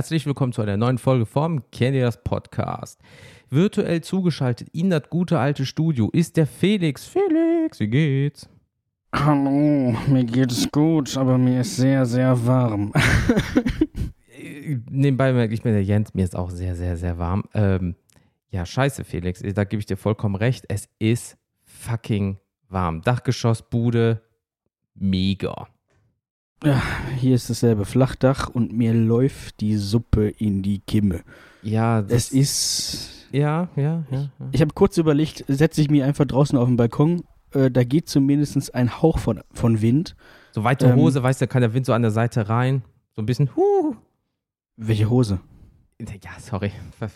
herzlich willkommen zu einer neuen Folge vom Kennt ihr das Podcast. Virtuell zugeschaltet in das gute alte Studio ist der Felix. Felix, wie geht's? Hallo, mir geht es gut, aber mir ist sehr, sehr warm. Nebenbei merke ich mir der Jens, mir ist auch sehr, sehr, sehr warm. Ähm, ja, scheiße, Felix, da gebe ich dir vollkommen recht. Es ist fucking warm. Dachgeschossbude, mega. Ja, hier ist dasselbe Flachdach und mir läuft die Suppe in die Kimme. Ja, Es ist. Ja, ja, ja. ja. Ich habe kurz überlegt, setze ich mich einfach draußen auf den Balkon. Äh, da geht zumindest ein Hauch von, von Wind. So weite Ähm, Hose, weißt du, kann der Wind so an der Seite rein. So ein bisschen, huh. Welche Hose? Ja, sorry.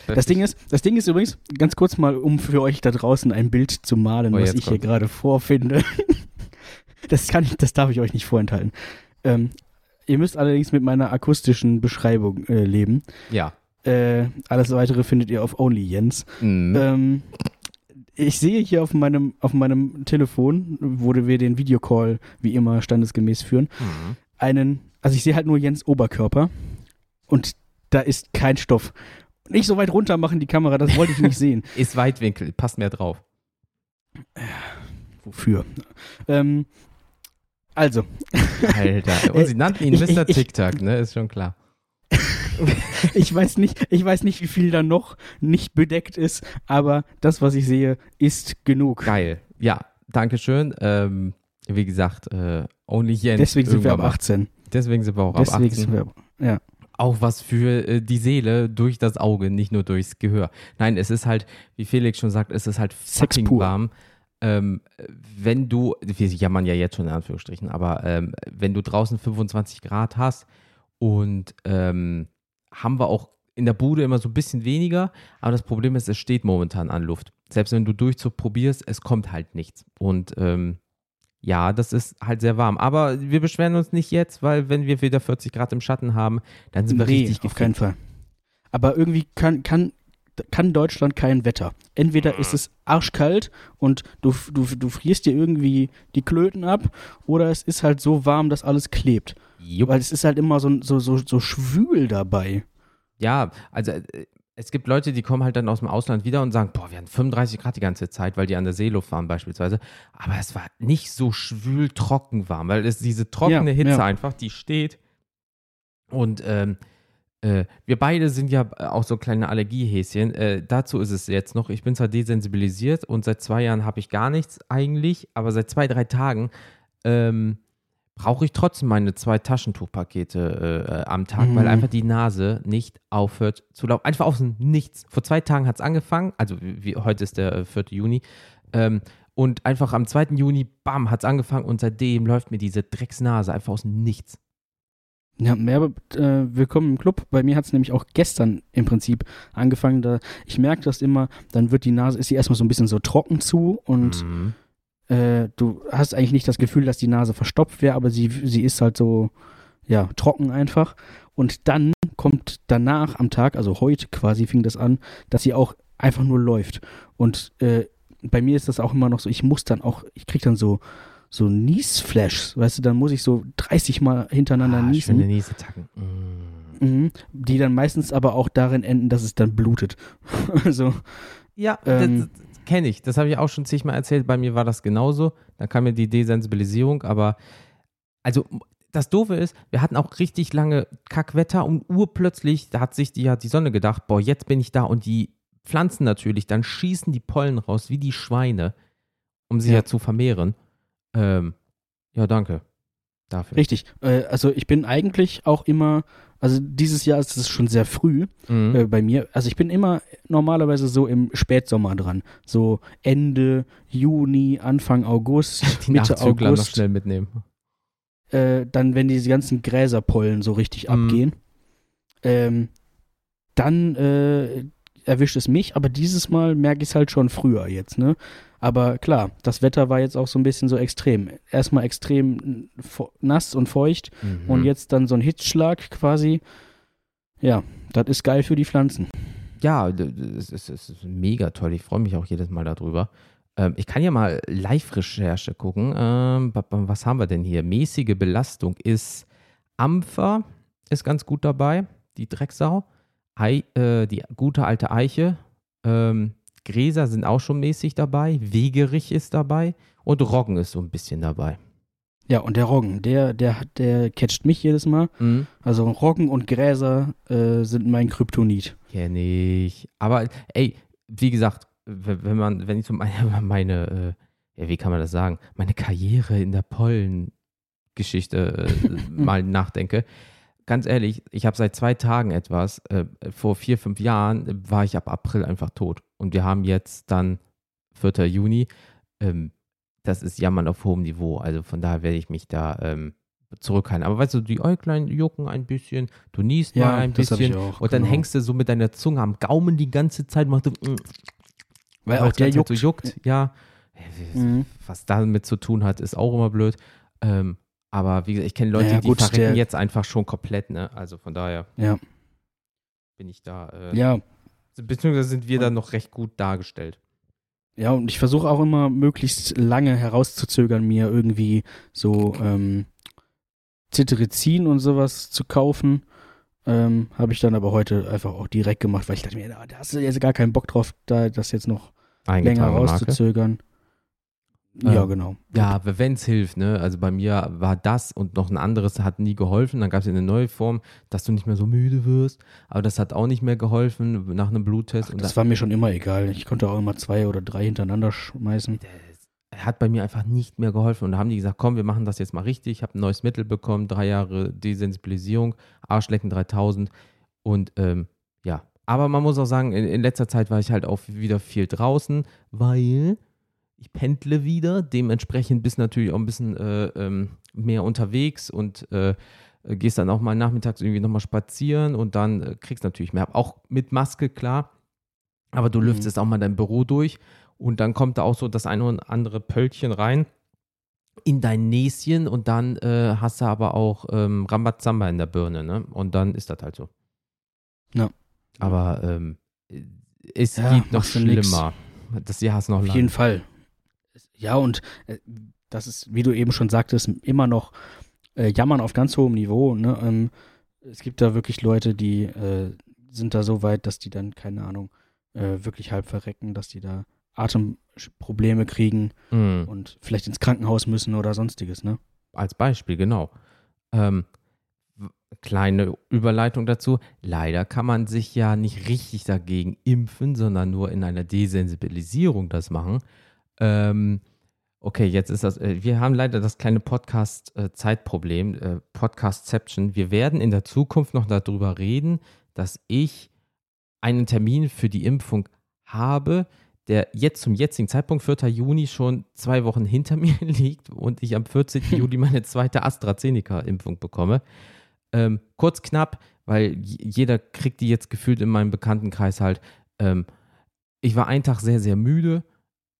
Das Ding ist, das Ding ist übrigens, ganz kurz mal, um für euch da draußen ein Bild zu malen, Oh, was ich hier kommt's. gerade vorfinde. das kann ich, das darf ich euch nicht vorenthalten. Ähm, ihr müsst allerdings mit meiner akustischen Beschreibung äh, leben. Ja. Äh, alles weitere findet ihr auf Only Jens. Mhm. Ähm, ich sehe hier auf meinem, auf meinem Telefon, wo wir den Videocall wie immer standesgemäß führen, Mhm. einen, also ich sehe halt nur Jens Oberkörper und da ist kein Stoff. Nicht so weit runter machen die Kamera, das wollte ich nicht sehen. Ist Weitwinkel, passt mehr drauf. Wofür? Ähm, also, Alter. Und sie nannten ihn Ich- Mr. TikTok, ne? Ist schon klar. ich weiß nicht, ich weiß nicht, wie viel da noch nicht bedeckt ist, aber das, was ich sehe, ist genug. Geil. Ja, Dankeschön. Ähm, wie gesagt, äh, Only Jens. Deswegen sind wir ab irgendwann mal. 18. Deswegen sind wir auch ab Deswegen 18. sind wir ab, ja. auch was für äh, die Seele durch das Auge, nicht nur durchs Gehör. Nein, es ist halt, wie Felix schon sagt, es ist halt fucking warm. Ähm, wenn du, wir jammern ja jetzt schon in Anführungsstrichen, aber ähm, wenn du draußen 25 Grad hast und ähm, haben wir auch in der Bude immer so ein bisschen weniger, aber das Problem ist, es steht momentan an Luft. Selbst wenn du Durchzug probierst, es kommt halt nichts. Und ähm, ja, das ist halt sehr warm. Aber wir beschweren uns nicht jetzt, weil wenn wir wieder 40 Grad im Schatten haben, dann sind wir Nee, richtig auf keinen Fall. Aber irgendwie kann, kann, kann Deutschland kein Wetter. Entweder ist es arschkalt und du, du, du frierst dir irgendwie die Klöten ab, oder es ist halt so warm, dass alles klebt. Jupp. Weil es ist halt immer so, so, so, so schwül dabei. Ja, also äh, es gibt Leute, die kommen halt dann aus dem Ausland wieder und sagen, boah, wir hatten 35 Grad die ganze Zeit, weil die an der Seeluft waren beispielsweise. Aber es war nicht so schwül trocken warm, weil es diese trockene Ja, Hitze ja. einfach, die steht. Und ähm, äh, wir beide sind ja auch so kleine Allergiehäschen. Äh, dazu ist es jetzt noch, ich bin zwar desensibilisiert und seit zwei Jahren habe ich gar nichts eigentlich, aber seit zwei, drei Tagen ähm, brauche ich trotzdem meine zwei Taschentuchpakete äh, äh, am Tag, weil Mhm. einfach die Nase nicht aufhört zu laufen. Einfach aus dem Nichts. Vor zwei Tagen hat es angefangen, also wie, heute ist der äh, 4. Juni. Ähm, und einfach am 2. Juni, bam, hat es angefangen und seitdem läuft mir diese Drecksnase einfach aus dem Nichts. Ja, mehr, äh, willkommen im Club. Bei mir hat es nämlich auch gestern im Prinzip angefangen. Da, ich merke das immer, dann wird die Nase, ist sie erstmal so ein bisschen so trocken zu und Mhm. äh, du hast eigentlich nicht das Gefühl, dass die Nase verstopft wäre, aber sie, sie ist halt so, ja, trocken einfach. Und dann kommt danach am Tag, also heute quasi fing das an, dass sie auch einfach nur läuft. Und äh, bei mir ist das auch immer noch so, ich muss dann auch, ich krieg dann so, so Niesflashs, weißt du, dann muss ich so 30 Mal hintereinander Ah, niesen. schöne Niesetacken. Mhm. Mhm, die dann meistens aber auch darin enden, dass es dann blutet. also, Ja, Ähm, das, das kenne ich. Das habe ich auch schon zigmal erzählt. Bei mir war das genauso. Dann kam mir die Desensibilisierung, aber also das Doofe ist, wir hatten auch richtig lange Kackwetter und urplötzlich, da hat sich die, hat die Sonne gedacht, boah, jetzt bin ich da und die Pflanzen natürlich, dann schießen die Pollen raus wie die Schweine, um sie ja, Ja. zu vermehren. Ähm, ja, danke dafür. richtig. Äh, also ich bin eigentlich auch immer, also dieses Jahr ist es schon sehr früh Mhm. äh, bei mir. Also ich bin immer normalerweise so im Spätsommer dran. So Ende Juni, Anfang August, die Mitte Nachzügler noch August. schnell mitnehmen. Äh, dann, wenn diese ganzen Gräserpollen so richtig Mhm. abgehen, ähm, dann äh, erwischt es mich, aber dieses Mal merke ich es halt schon früher jetzt, ne? Aber klar, das Wetter war jetzt auch so ein bisschen so extrem. Erstmal extrem nass und feucht Mhm. und jetzt dann so ein Hitzschlag quasi. Ja, das ist geil für die Pflanzen. ja, es ist, es ist mega toll. Ich freue mich auch jedes Mal darüber. Ähm, ich kann ja mal Live-Recherche gucken. Ähm, was haben wir denn hier? Mäßige Belastung ist Ampfer, ist ganz gut dabei. die Drecksau. Ei, äh, die gute alte Eiche. Ähm, Gräser sind auch schon mäßig dabei. Wegerich ist dabei. Und Roggen ist so ein bisschen dabei. Ja, und der Roggen, der, der, der catcht mich jedes Mal. Mhm. Also Roggen und Gräser äh, sind mein Kryptonit. Kenn ich. Aber ey, wie gesagt, wenn man, wenn ich so meine, meine äh, ja, wie kann man das sagen, meine Karriere in der Pollengeschichte äh, mal nachdenke, ganz ehrlich, ich habe seit zwei Tagen etwas, äh, vor vier, fünf Jahren war ich ab April einfach tot. Und wir haben jetzt dann 4. Juni. Ähm, das ist Jammern auf hohem Niveau. Also von daher werde ich mich da ähm, zurückhalten. Aber weißt du, die Äuglein jucken ein bisschen, du niest mal ein bisschen auch. und dann genau. hängst du so mit deiner Zunge am Gaumen die ganze Zeit, machst du, mm, Weil auch der juckt. so juckt. Ja, Mhm. was damit zu tun hat, ist auch immer blöd. Ähm, aber wie gesagt, ich kenne Leute, Naja, die gut, verrecken der- jetzt einfach schon komplett, ne? Also von daher Ja, bin ich da, äh, ja. Beziehungsweise sind wir da noch recht gut dargestellt. Ja, und ich versuche auch immer möglichst lange herauszuzögern, mir irgendwie so ähm, Cetirizin und sowas zu kaufen. Ähm, Habe ich dann aber heute einfach auch direkt gemacht, weil ich dachte mir, da hast du jetzt gar keinen Bock drauf, da das jetzt noch länger Eingetragene Marke. Ja, Ähm, genau. Ja, wenn es hilft, ne? Also bei mir war das und noch ein anderes hat nie geholfen. Dann gab es eine neue Form, dass du nicht mehr so müde wirst. Aber das hat auch nicht mehr geholfen nach einem Bluttest. Ach, und das war mir schon immer egal. Ich konnte auch immer zwei oder drei hintereinander schmeißen. das hat bei mir einfach nicht mehr geholfen. Und da haben die gesagt, komm, wir machen das jetzt mal richtig. Ich habe ein neues Mittel bekommen, drei Jahre Desensibilisierung, Arschlecken 3000. Und ähm, ja, aber man muss auch sagen, in, in letzter Zeit war ich halt auch wieder viel draußen, weil ich pendle wieder. Dementsprechend bist du natürlich auch ein bisschen äh, ähm, mehr unterwegs und äh, gehst dann auch mal nachmittags irgendwie nochmal spazieren und dann äh, kriegst natürlich mehr. Auch mit Maske, klar. Aber du Mhm. lüftest auch mal dein Büro durch und dann kommt da auch so das eine oder andere Pöltchen rein in dein Näschen und dann äh, hast du aber auch ähm, Rambazamba in der Birne, ne? Und dann ist das halt so. Ja. Aber ähm, es Ja, gibt noch du nix. schlimmer. Das Jahr ist noch Auf lang. jeden Fall. Ja, und äh, das ist, wie du eben schon sagtest, immer noch äh, Jammern auf ganz hohem Niveau. Ne? Ähm, es gibt da wirklich Leute, die äh, sind da so weit, dass die dann, keine Ahnung, äh, wirklich halb verrecken, dass die da Atemprobleme kriegen Mhm. und vielleicht ins Krankenhaus müssen oder sonstiges, ne? als Beispiel, genau. Ähm, kleine Überleitung dazu. Leider kann man sich ja nicht richtig dagegen impfen, sondern nur in einer Desensibilisierung das machen. Ähm, okay, jetzt ist das, äh, wir haben leider das kleine Podcast-Zeitproblem, äh, Podcastception. Wir werden in der Zukunft noch darüber reden, dass ich einen Termin für die Impfung habe, der jetzt zum jetzigen Zeitpunkt, 4. Juni, schon zwei Wochen hinter mir liegt und ich am 14. Juli meine zweite AstraZeneca-Impfung bekomme. Ähm, kurz knapp, weil jeder kriegt die jetzt gefühlt in meinem Bekanntenkreis halt. Ähm, ich war einen Tag sehr, sehr müde.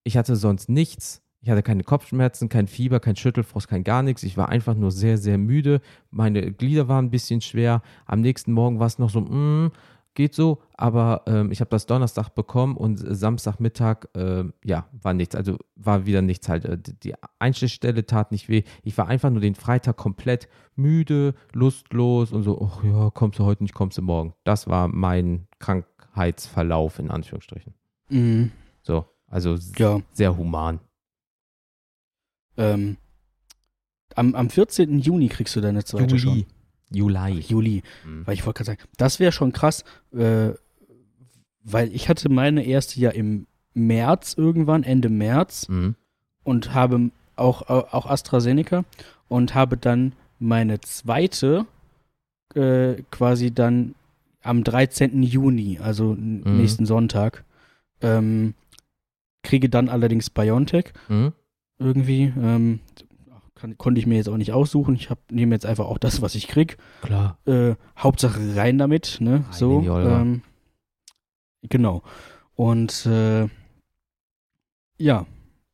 Ich hatte sonst nichts. Ich hatte keine Kopfschmerzen, kein Fieber, kein Schüttelfrost, kein gar nichts. Ich war einfach nur sehr, sehr müde. Meine Glieder waren ein bisschen schwer. Am nächsten Morgen war es noch so, mm, geht so. Aber ähm, ich habe das Donnerstag bekommen und Samstagmittag, ähm, ja, war nichts. Also war wieder nichts halt. Äh, Die Einstichstelle tat nicht weh. Ich war einfach nur den Freitag komplett müde, lustlos und so, ach ja, kommst du heute nicht, kommst du morgen. Das war mein Krankheitsverlauf in Anführungsstrichen. Mhm. So, also Ja. sehr human. Ähm, am, am 14. Juni kriegst du deine zweite schon. Juli. Juli. Juli. Mhm. Weil ich wollte gerade sagen, das wäre schon krass, äh, weil ich hatte meine erste ja im März irgendwann, Ende März Mhm. und habe auch, auch AstraZeneca und habe dann meine zweite äh, quasi dann am 13. Juni, also Mhm. nächsten Sonntag, ähm, kriege dann allerdings BioNTech Mhm. irgendwie. Ähm, kann, konnte ich mir jetzt auch nicht aussuchen. Ich hab, nehme jetzt einfach auch das, was ich krieg. Klar. Äh, Hauptsache rein damit, ne? Rein so. Ähm, genau. Und äh, ja,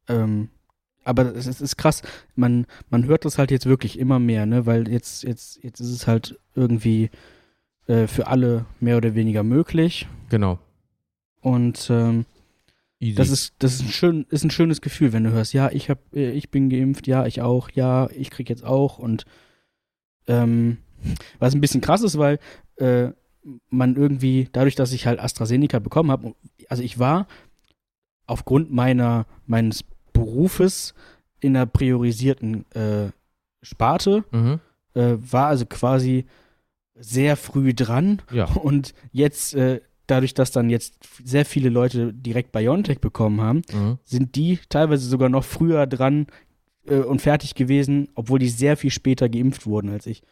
ähm, aber es ist, ist krass. Man, man hört das halt jetzt wirklich immer mehr, ne? Weil jetzt, jetzt, jetzt ist es halt irgendwie äh, für alle mehr oder weniger möglich. Genau. Und ähm, Easy. das ist, das ist ein schön, ist ein schönes Gefühl, wenn du hörst, ja, ich hab, äh, ich bin geimpft, ja, ich auch, ja, ich krieg jetzt auch und ähm, was ein bisschen krass ist, weil äh, man irgendwie, dadurch, dass ich halt AstraZeneca bekommen habe, also ich war aufgrund meiner, meines Berufes in einer priorisierten äh, Sparte, Mhm. äh, war also quasi sehr früh dran Ja. und jetzt, äh, dadurch, dass dann jetzt sehr viele Leute direkt BioNTech bekommen haben, Mhm. sind die teilweise sogar noch früher dran äh, und fertig gewesen, obwohl die sehr viel später geimpft wurden als ich.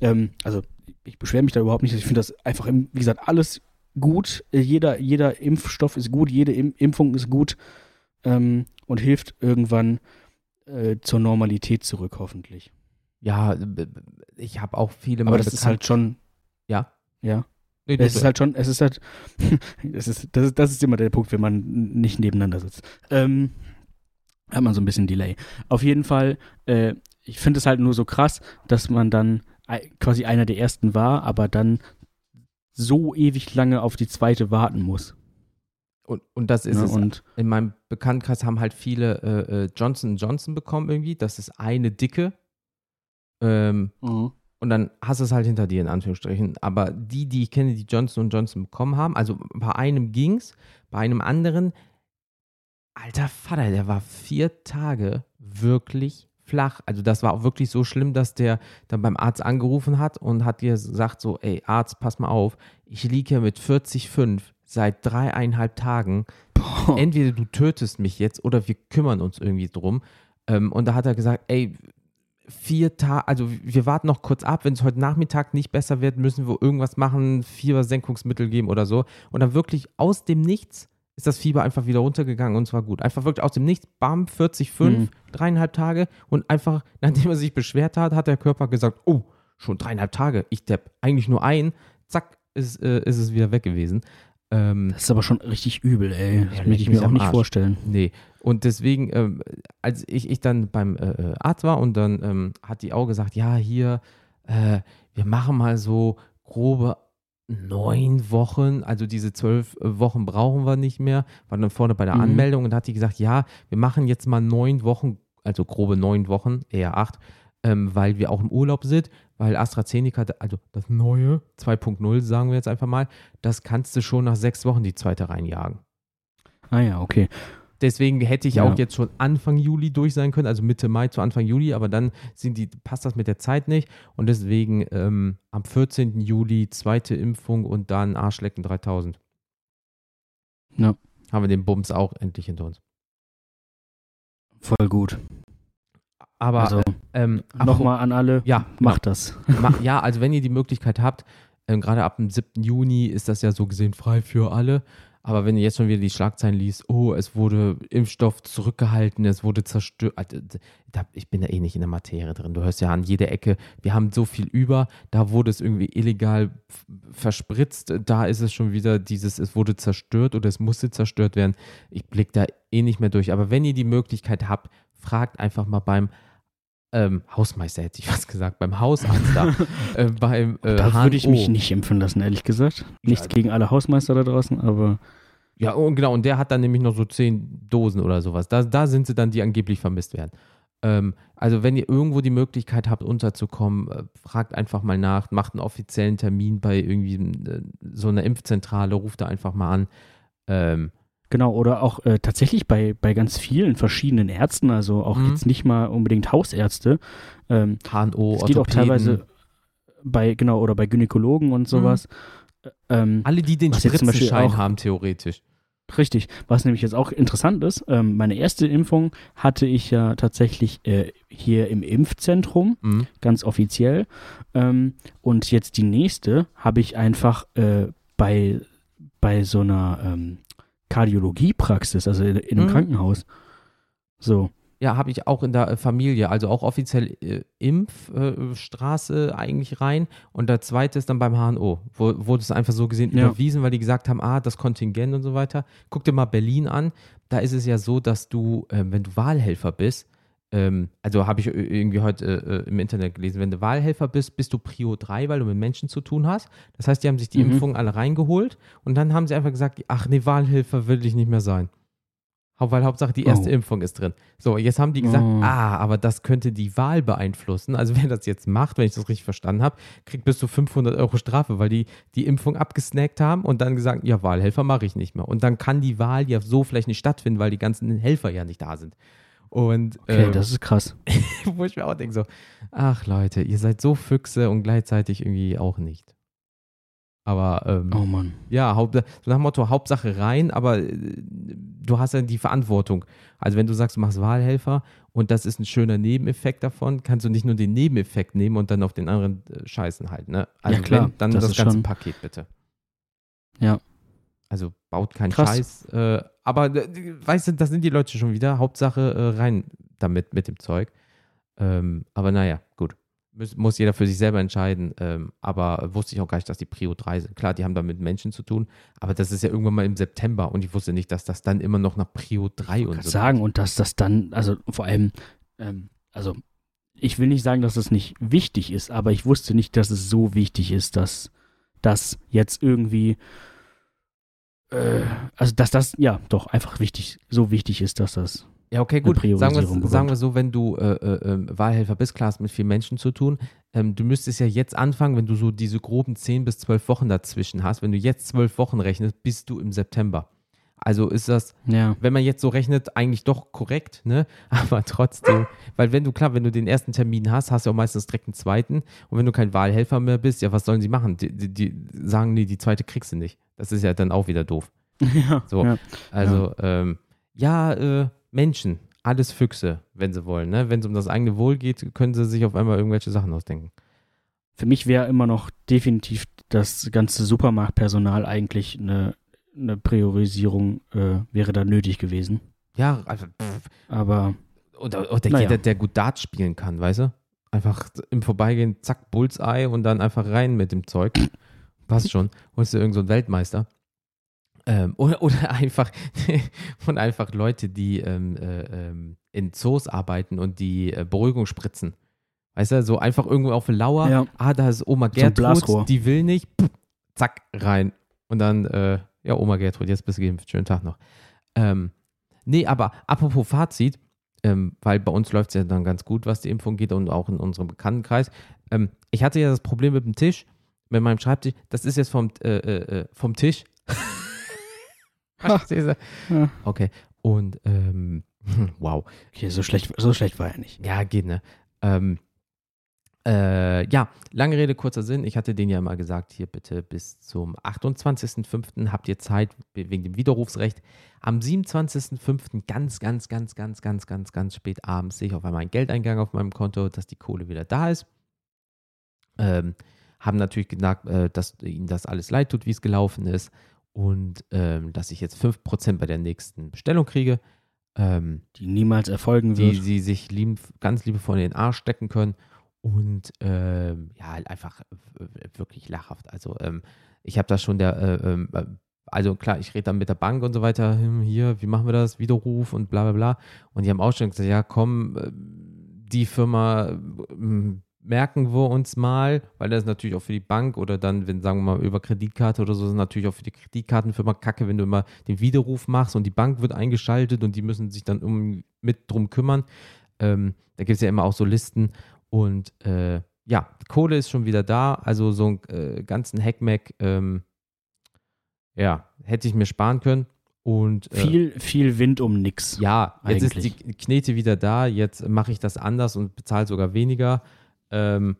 Ähm, also ich beschwere mich da überhaupt nicht. Ich finde das einfach, wie gesagt, alles gut. Äh, Jeder, jeder Impfstoff ist gut, jede Im Impfung ist gut ähm, und hilft irgendwann äh, zur Normalität zurück, hoffentlich. Ja, b- b- ich habe auch viele Aber das ist halt schon, Ja. ja. Nee, Es ist halt schon, es ist halt, es ist, das, ist, das ist immer der Punkt, wenn man nicht nebeneinander sitzt. Ähm, hat man so ein bisschen Delay. Auf jeden Fall, äh, ich finde es halt nur so krass, dass man dann quasi einer der ersten war, aber dann so ewig lange auf die zweite warten muss. und, und das ist ne? es. Und in meinem Bekanntenkreis haben halt viele äh, äh, Johnson Johnson bekommen irgendwie. Das ist eine dicke. Ähm, und dann hast du es halt hinter dir, in Anführungsstrichen. Aber die, die ich kenne, die Johnson Johnson bekommen haben, also bei einem ging's, bei einem anderen, alter Vater, der war vier Tage wirklich flach. Also das war auch wirklich so schlimm, dass der dann beim Arzt angerufen hat und hat gesagt so, ey Arzt, pass mal auf, ich liege hier mit 40,5 seit dreieinhalb Tagen. boah, Entweder du tötest mich jetzt oder wir kümmern uns irgendwie drum. Ähm, und da hat er gesagt, ey, vier Tage, also wir warten noch kurz ab, wenn es heute Nachmittag nicht besser wird, müssen wir irgendwas machen, Fiebersenkungsmittel geben oder so. Und dann wirklich aus dem Nichts ist das Fieber einfach wieder runtergegangen und zwar gut. Einfach wirklich aus dem Nichts, bam, 40,5, Mhm. dreieinhalb Tage und einfach, nachdem er sich beschwert hat, hat der Körper gesagt, oh, schon dreieinhalb Tage, ich depp, eigentlich nur ein, zack, ist, äh, ist es wieder weg gewesen. Ähm, das ist aber schon richtig übel, ey. Das Ja, will leck ich mir auch nicht Arsch. vorstellen. Nee. Und deswegen, ähm, als ich, ich dann beim äh, äh, Arzt war und dann ähm, hat die auch gesagt, ja, hier, äh, wir machen mal so grobe neun Wochen, also diese zwölf äh, Wochen brauchen wir nicht mehr, war dann vorne bei der Mhm. Anmeldung und hat die gesagt, ja, wir machen jetzt mal neun Wochen, also grobe neun Wochen, eher acht, ähm, weil wir auch im Urlaub sind, weil AstraZeneca, also das neue 2.0, sagen wir jetzt einfach mal, das kannst du schon nach sechs Wochen die zweite reinjagen. Ah ja, okay. Deswegen hätte ich Ja. auch jetzt schon Anfang Juli durch sein können, also Mitte Mai zu Anfang Juli, aber dann sind die, passt das mit der Zeit nicht. Und deswegen ähm, am 14. Juli zweite Impfung und dann Arschlecken 3000. Ja. Haben wir den Bums auch endlich hinter uns. Voll gut. Aber also ähm, nochmal an alle, Ja, macht das. Ma- ja, also wenn ihr die Möglichkeit habt, ähm, gerade ab dem 7. Juni ist das ja so gesehen frei für alle. Aber wenn ihr jetzt schon wieder die Schlagzeilen liest, oh, es wurde Impfstoff zurückgehalten, es wurde zerstört. Also, ich bin da eh nicht in der Materie drin. Du hörst ja an jeder Ecke, wir haben so viel über, da wurde es irgendwie illegal verspritzt, da ist es schon wieder dieses, es wurde zerstört oder es musste zerstört werden. Ich blicke da eh nicht mehr durch. Aber wenn ihr die Möglichkeit habt, fragt einfach mal beim ähm, Hausmeister, hätte ich was gesagt, beim Hausarzt da, äh, beim äh, Da würde ich mich nicht impfen lassen, ehrlich gesagt. Nichts gegen alle Hausmeister da draußen, aber Ja, und genau, und der hat dann nämlich noch so zehn Dosen oder sowas. Da, da sind sie dann, die angeblich vermisst werden. Ähm, also, wenn ihr irgendwo die Möglichkeit habt, unterzukommen, äh, fragt einfach mal nach, macht einen offiziellen Termin bei irgendwie äh, so einer Impfzentrale, ruft da einfach mal an. Ähm, genau, oder auch äh, tatsächlich bei, bei ganz vielen verschiedenen Ärzten, also auch Mhm. jetzt nicht mal unbedingt Hausärzte. Ähm, HNO, es geht auch teilweise bei, genau, oder bei Gynäkologen und sowas. Äh, Ähm, alle, die den Spritzenschein haben, theoretisch. Richtig. Was nämlich jetzt auch interessant ist, ähm, meine erste Impfung hatte ich ja tatsächlich äh, hier im Impfzentrum, Mhm. ganz offiziell. Ähm, und jetzt die nächste habe ich einfach äh, bei, bei so einer ähm, Kardiologiepraxis, also in, in einem Mhm. Krankenhaus. So. Ja, habe ich auch in der äh, Familie, also auch offiziell äh, Impfstraße eigentlich rein. Und der zweite ist dann beim HNO, wo wurde es einfach so gesehen Ja. überwiesen, weil die gesagt haben, ah, das Kontingent und so weiter. Guck dir mal Berlin an. Da ist es ja so, dass du, ähm, wenn du Wahlhelfer bist, ähm, also habe ich irgendwie heute äh, im Internet gelesen, wenn du Wahlhelfer bist, bist du Prio 3, weil du mit Menschen zu tun hast. Das heißt, die haben sich die Mhm. Impfungen alle reingeholt und dann haben sie einfach gesagt, ach nee, Wahlhelfer will ich nicht mehr sein. Weil Hauptsache die erste Oh. Impfung ist drin. So, jetzt haben die gesagt, Oh. ah, aber das könnte die Wahl beeinflussen. Also wer das jetzt macht, wenn ich das richtig verstanden habe, kriegt bis zu 500 Euro Strafe, weil die die Impfung abgesnackt haben und dann gesagt, ja, Wahlhelfer mache ich nicht mehr. Und dann kann die Wahl ja so vielleicht nicht stattfinden, weil die ganzen Helfer ja nicht da sind. Und Okay, ähm, das ist krass. wo ich mir auch denke so, ach Leute, ihr seid so Füchse und gleichzeitig irgendwie auch nicht. Aber ähm, Oh Mann. ja, Haupt, so nach dem Motto Hauptsache rein, aber äh, du hast ja die Verantwortung. Also wenn du sagst, du machst Wahlhelfer und das ist ein schöner Nebeneffekt davon, kannst du nicht nur den Nebeneffekt nehmen und dann auf den anderen äh, scheißen halt, ne? Also Ja, klar, wenn, dann das das, ganze schon- Paket bitte. Ja. Also baut keinen Krass. Scheiß. Äh, aber äh, weißt du, das sind die Leute schon wieder. Hauptsache äh, rein damit mit dem Zeug. Ähm, aber naja, gut. Muss, muss jeder für sich selber entscheiden. Ähm, aber wusste ich auch gar nicht, dass die Prio 3 sind. Klar, die haben da mit Menschen zu tun, aber das ist ja irgendwann mal im September und ich wusste nicht, dass das dann immer noch nach Prio 3 und Kann so sagen und dass das dann, also vor allem, ähm, also ich will nicht sagen, dass es nicht wichtig ist, aber ich wusste nicht, dass es so wichtig ist, dass das jetzt irgendwie, äh, also dass das, ja, doch einfach wichtig, so wichtig ist, dass das. Ja, okay, gut. Sagen wir, sagen wir so, wenn du äh, äh, ähm, Wahlhelfer bist, klar hast mit vielen Menschen zu tun. Ähm, du müsstest ja jetzt anfangen, wenn du so diese groben 10 bis 12 Wochen dazwischen hast. Wenn du jetzt 12 Wochen rechnest, bist du im September. Also ist das, Ja. wenn man jetzt so rechnet, eigentlich doch korrekt, ne? Aber trotzdem, weil wenn du, klar, wenn du den ersten Termin hast, hast du auch meistens direkt einen zweiten. Und wenn du kein Wahlhelfer mehr bist, ja, was sollen sie machen? Die, die, die sagen, nee, die zweite kriegst du nicht. Das ist ja dann auch wieder doof. ja. So. Ja. Also, ja, ähm, ja äh, Menschen, alles Füchse, wenn sie wollen. Ne? Wenn es um das eigene Wohl geht, können sie sich auf einmal irgendwelche Sachen ausdenken. Für mich wäre immer noch definitiv das ganze Supermarktpersonal eigentlich eine, eine Priorisierung, äh, wäre da nötig gewesen. Ja, also, pff, Aber oder, oder Naja. jeder, der gut Dart spielen kann, weißt du? Einfach im Vorbeigehen, zack, Bullseye und dann einfach rein mit dem Zeug. Passt schon. Holst du irgendeinen so einen Weltmeister. Ähm, oder, oder einfach und einfach Leute, die ähm, äh, ähm, in Zoos arbeiten und die äh, Beruhigung spritzen. Weißt du, so einfach irgendwo auf der Lauer. Ja. Ah, da ist Oma So. Gertrud, die will nicht. Pff, zack, rein. Und dann, äh, ja, Oma Gertrud, jetzt bist du geimpft. Schönen Tag noch. Ähm, nee, aber apropos Fazit, ähm, weil bei uns läuft es ja dann ganz gut, was die Impfung geht und auch in unserem Bekanntenkreis. Ähm, ich hatte ja das Problem mit dem Tisch, mit meinem Schreibtisch. Das ist jetzt vom, äh, äh, äh, vom Tisch. Okay. Und ähm, wow. okay, so schlecht, so schlecht war er nicht. Ja, geht, ne? Ähm, äh, ja, lange Rede, kurzer Sinn. Ich hatte denen ja mal gesagt, hier bitte bis zum 28.05. habt ihr Zeit wegen dem Widerrufsrecht. Am 27.05. ganz, ganz, ganz, ganz, ganz, ganz, ganz spät abends sehe ich auf einmal einen Geldeingang auf meinem Konto, dass die Kohle wieder da ist. Ähm, haben natürlich gesagt, äh, dass ihnen das alles leid tut, wie es gelaufen ist und ähm, dass ich jetzt 5% bei der nächsten Bestellung kriege. Ähm, Die niemals erfolgen die wird. sie sich lieb, ganz liebevoll in den Arsch stecken können. Und ähm, ja, halt einfach wirklich lachhaft. Also ähm, ich habe da schon der, äh, ähm, äh, also klar, ich rede dann mit der Bank und so weiter, hm, hier, wie machen wir das, Widerruf und bla bla bla. Und die haben auch schon gesagt, ja komm, äh, die Firma äh, merken wir uns mal, weil das ist natürlich auch für die Bank oder dann, wenn sagen wir mal über Kreditkarte oder so, ist natürlich auch für die Kreditkartenfirma kacke, wenn du immer den Widerruf machst und die Bank wird eingeschaltet und die müssen sich dann um, mit drum kümmern. Ähm, da gibt es ja immer auch so Listen und äh, ja, Kohle ist schon wieder da, also so einen äh, ganzen Hackmack, ähm, ja, hätte ich mir sparen können und äh, Viel, viel Wind um nix. ja, jetzt ist eigentlich. die Knete wieder da, jetzt mache ich das anders und bezahle sogar weniger. Ähm,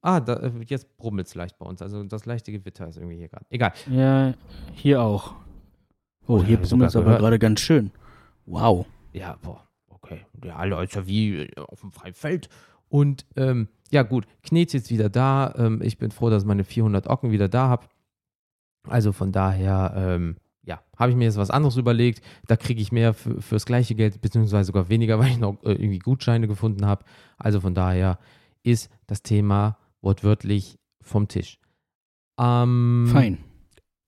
ah, da, äh, jetzt brummelt es leicht bei uns. Also das leichte Gewitter ist irgendwie hier gerade. Egal. Ja, hier auch. Oh, hier brummelt es aber gerade ganz schön. Wow. Ja, boah, okay. Ja, ist ja wie äh, auf dem freien Feld. Und ähm, ja, gut, Knete jetzt wieder da. Ähm, ich bin froh, dass ich meine 400 Ocken wieder da habe. Also von daher, ähm, ja, habe ich mir jetzt was anderes überlegt. Da kriege ich mehr für, fürs gleiche Geld, beziehungsweise sogar weniger, weil ich noch äh, irgendwie Gutscheine gefunden habe. Also von daher ist das Thema wortwörtlich vom Tisch. Fein.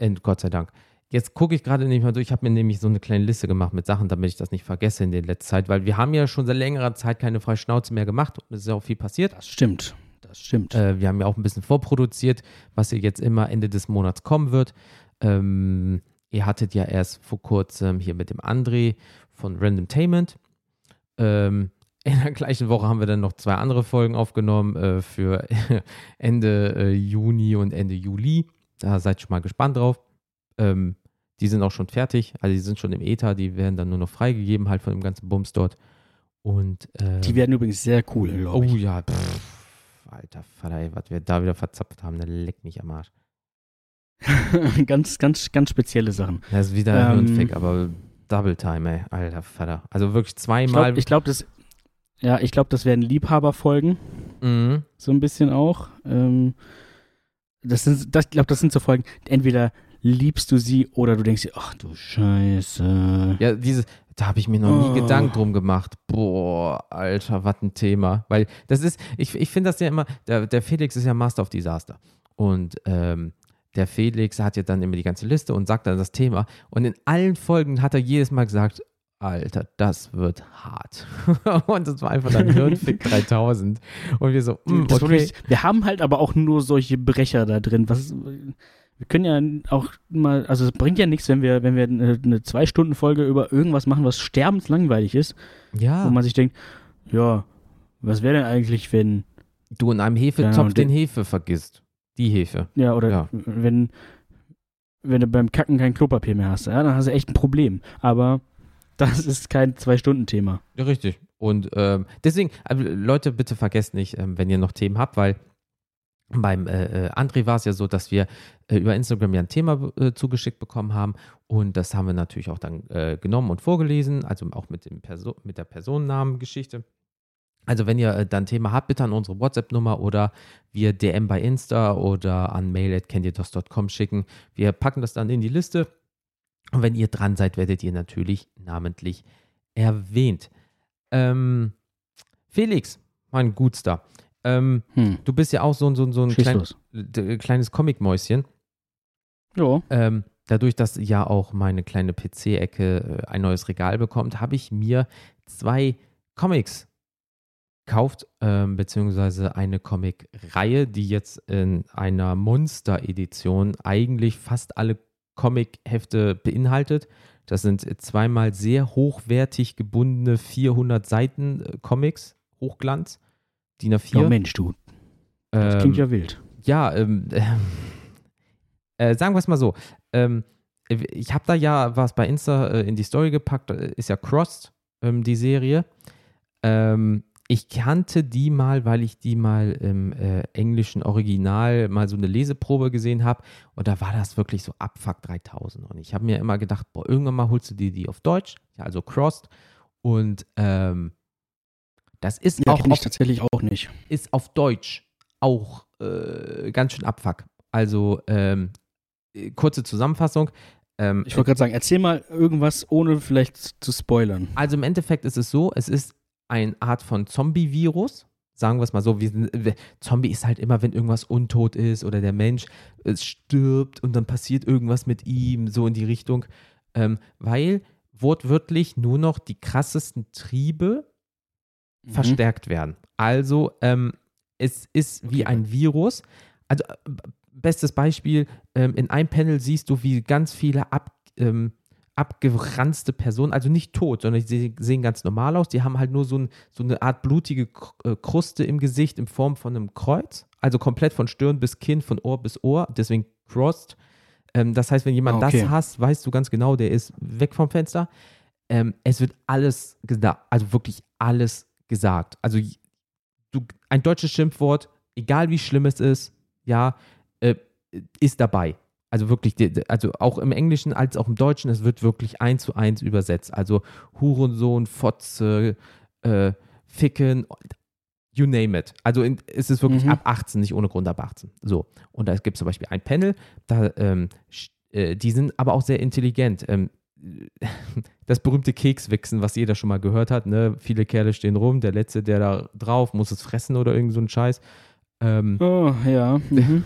Und Gott sei Dank. Jetzt gucke ich gerade nämlich mal durch. Ich habe mir nämlich so eine kleine Liste gemacht mit Sachen, damit ich das nicht vergesse in der letzten Zeit, weil wir haben ja schon seit längerer Zeit keine freie Schnauze mehr gemacht und es ist ja auch viel passiert. Das stimmt. Das stimmt. Äh, wir haben ja auch ein bisschen vorproduziert, was ja jetzt immer Ende des Monats kommen wird. Ähm, ihr hattet ja erst vor kurzem hier mit dem André von Randomtainment. Ähm, in der gleichen Woche haben wir dann noch zwei andere Folgen aufgenommen äh, für Ende äh, Juni und Ende Juli. Da seid schon mal gespannt drauf. Ähm, die sind auch schon fertig, also die sind schon im Ether, die werden dann nur noch freigegeben, halt von dem ganzen Bums dort. Und äh, Die werden übrigens sehr cool, glaube Oh ich. ja, pff, alter Vater, ey, was wir da wieder verzapft haben, der leckt mich am Arsch. ganz, ganz, ganz spezielle Sachen. Das ist wieder Ähm, Hirnfick, aber Double Time, ey, alter Vater. Also wirklich Ich zweimal. glaube, glaub, das, ja, ich glaube, das werden Liebhaberfolgen, Mhm. so ein bisschen auch. Ähm, das sind, das, ich glaube, das sind so Folgen. Entweder liebst du sie oder du denkst dir, ach du Scheiße. Ja, dieses, da habe ich mir noch nie Oh. Gedanken drum gemacht. Boah, Alter, was ein Thema. Weil das ist, ich, ich finde das ja immer, der, der Felix ist ja Master of Disaster. Und ähm, der Felix hat ja dann immer die ganze Liste und sagt dann das Thema. Und in allen Folgen hat er jedes Mal gesagt, Alter, das wird hart. und das war einfach dann Hirnfick 3000. Und wir so, mm, okay. wir haben halt aber auch nur solche Brecher da drin. Was, wir können ja auch mal, also es bringt ja nichts, wenn wir, wenn wir eine, eine Zwei-Stunden-Folge über irgendwas machen, was sterbenslangweilig ist, Ja, wo man sich denkt, ja, was wäre denn eigentlich, wenn, du in einem Hefetopf den der- Hefe vergisst. Die Hefe. ja, oder Ja. wenn, wenn du beim Kacken kein Klopapier mehr hast, ja, dann hast du echt ein Problem. Aber das ist kein Zwei-Stunden-Thema. Ja, richtig. Und ähm, deswegen, also, Leute, bitte vergesst nicht, ähm, wenn ihr noch Themen habt, weil beim äh, äh, André war es ja so, dass wir äh, über Instagram ja ein Thema äh, zugeschickt bekommen haben und das haben wir natürlich auch dann äh, genommen und vorgelesen, also auch mit, dem Perso mit der Personennamengeschichte. Also wenn ihr äh, dann ein Thema habt, bitte an unsere WhatsApp-Nummer oder wir DM bei Insta oder an mail.candydos.com schicken. Wir packen das dann in die Liste und wenn ihr dran seid, werdet ihr natürlich namentlich erwähnt. Ähm, Felix, mein Gutster, ähm, Hm. du bist ja auch so, ein- so, so ein klein, kleines Comic-Mäuschen. Ja. Ähm, dadurch, dass ja auch meine kleine PC-Ecke äh, ein neues Regal bekommt, habe ich mir zwei Comics gekauft, ähm, beziehungsweise eine Comic-Reihe, die jetzt in einer Monster-Edition eigentlich fast alle Comic-Hefte beinhaltet. Das sind zweimal sehr hochwertig gebundene 400 Seiten äh, Comics, Hochglanz, DIN A4. Ja, Mensch, du. Das Ähm, klingt ja wild. ja, ähm, äh, sagen wir es mal so. Ähm, ich habe da ja was bei Insta äh, in die Story gepackt, äh, ist ja Crossed, ähm, die Serie. Ähm, ich kannte die mal, weil ich die mal im äh, englischen Original mal so eine Leseprobe gesehen habe und da war das wirklich so Abfuck 3000 und ich habe mir immer gedacht, boah, irgendwann mal holst du dir die auf Deutsch, ja, also Crossed und ähm, das ist Ja, auch auf ich tatsächlich auch nicht. ist auf Deutsch auch äh, ganz schön abfuck. Also, ähm, äh, kurze Zusammenfassung. Ähm, Ich wollte gerade sagen, erzähl mal irgendwas, ohne vielleicht zu spoilern. also im Endeffekt ist es so, es ist eine Art von Zombie-Virus. Sagen wir es mal so, sind, Zombie ist halt immer, wenn irgendwas untot ist oder der Mensch es stirbt und dann passiert irgendwas mit ihm, so in die Richtung. Ähm, weil wortwörtlich nur noch die krassesten Triebe Mhm. verstärkt werden. Also ähm, es ist wie Okay. ein Virus. Also äh, bestes Beispiel, ähm, in einem Panel siehst du, wie ganz viele ab, ähm, abgeranzte Personen, also nicht tot, sondern sie sehen ganz normal aus. Die haben halt nur so, ein, so eine Art blutige äh, Kruste im Gesicht in Form von einem Kreuz. Also komplett von Stirn bis Kinn, von Ohr bis Ohr, deswegen crossed. Ähm, das heißt, wenn jemand Ah, okay. das hasst, weißt du ganz genau, der ist weg vom Fenster. Ähm, es wird alles also wirklich alles gesagt. Also du, ein deutsches Schimpfwort, egal wie schlimm es ist, ja, äh, ist dabei. Also wirklich, also auch im Englischen als auch im Deutschen, es wird wirklich eins zu eins übersetzt. Also Hurensohn, Fotze, äh, Ficken, you name it. Also in, es ist wirklich Mhm. ab 18, nicht ohne Grund ab 18. So. Und da gibt es zum Beispiel ein Panel, da, ähm, äh, die sind aber auch sehr intelligent. Ähm, das berühmte Kekswichsen, was jeder schon mal gehört hat, ne? Viele Kerle stehen rum, der letzte, der da drauf, muss es fressen oder irgend so ein Scheiß. Ähm, Oh, ja. Mhm.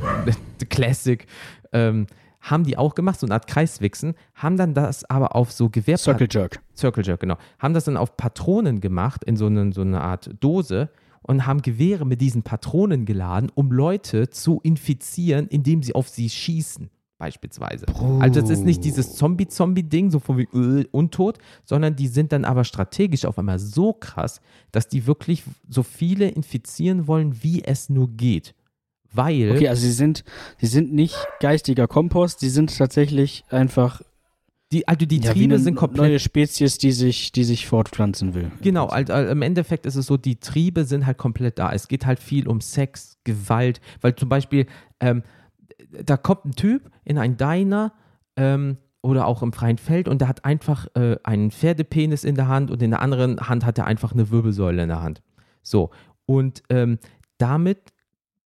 The Classic. Ähm, haben die auch gemacht, so eine Art Kreiswichsen, haben dann das aber auf so Gewehr Circle Jerk. Circle Jerk, genau. Haben das dann auf Patronen gemacht, in so, eine, so eine Art Dose und haben Gewehre mit diesen Patronen geladen, um Leute zu infizieren, indem sie auf sie schießen, beispielsweise. Also es ist nicht dieses Zombie-Zombie-Ding, so von wie äh, untot, sondern die sind dann aber strategisch auf einmal so krass, dass die wirklich so viele infizieren wollen, wie es nur geht. Weil. Okay, also sie sind, sie sind nicht geistiger Kompost, sie sind tatsächlich einfach die, also die ja, Triebe sind komplett. neue Spezies, die sich, die sich fortpflanzen will. Genau, also, also im Endeffekt ist es so, die Triebe sind halt komplett da. Es geht halt viel um Sex, Gewalt, weil zum Beispiel, ähm, da kommt ein Typ in ein Diner ähm, oder auch im freien Feld und der hat einfach äh, einen Pferdepenis in der Hand und in der anderen Hand hat er einfach eine Wirbelsäule in der Hand. So, und ähm, damit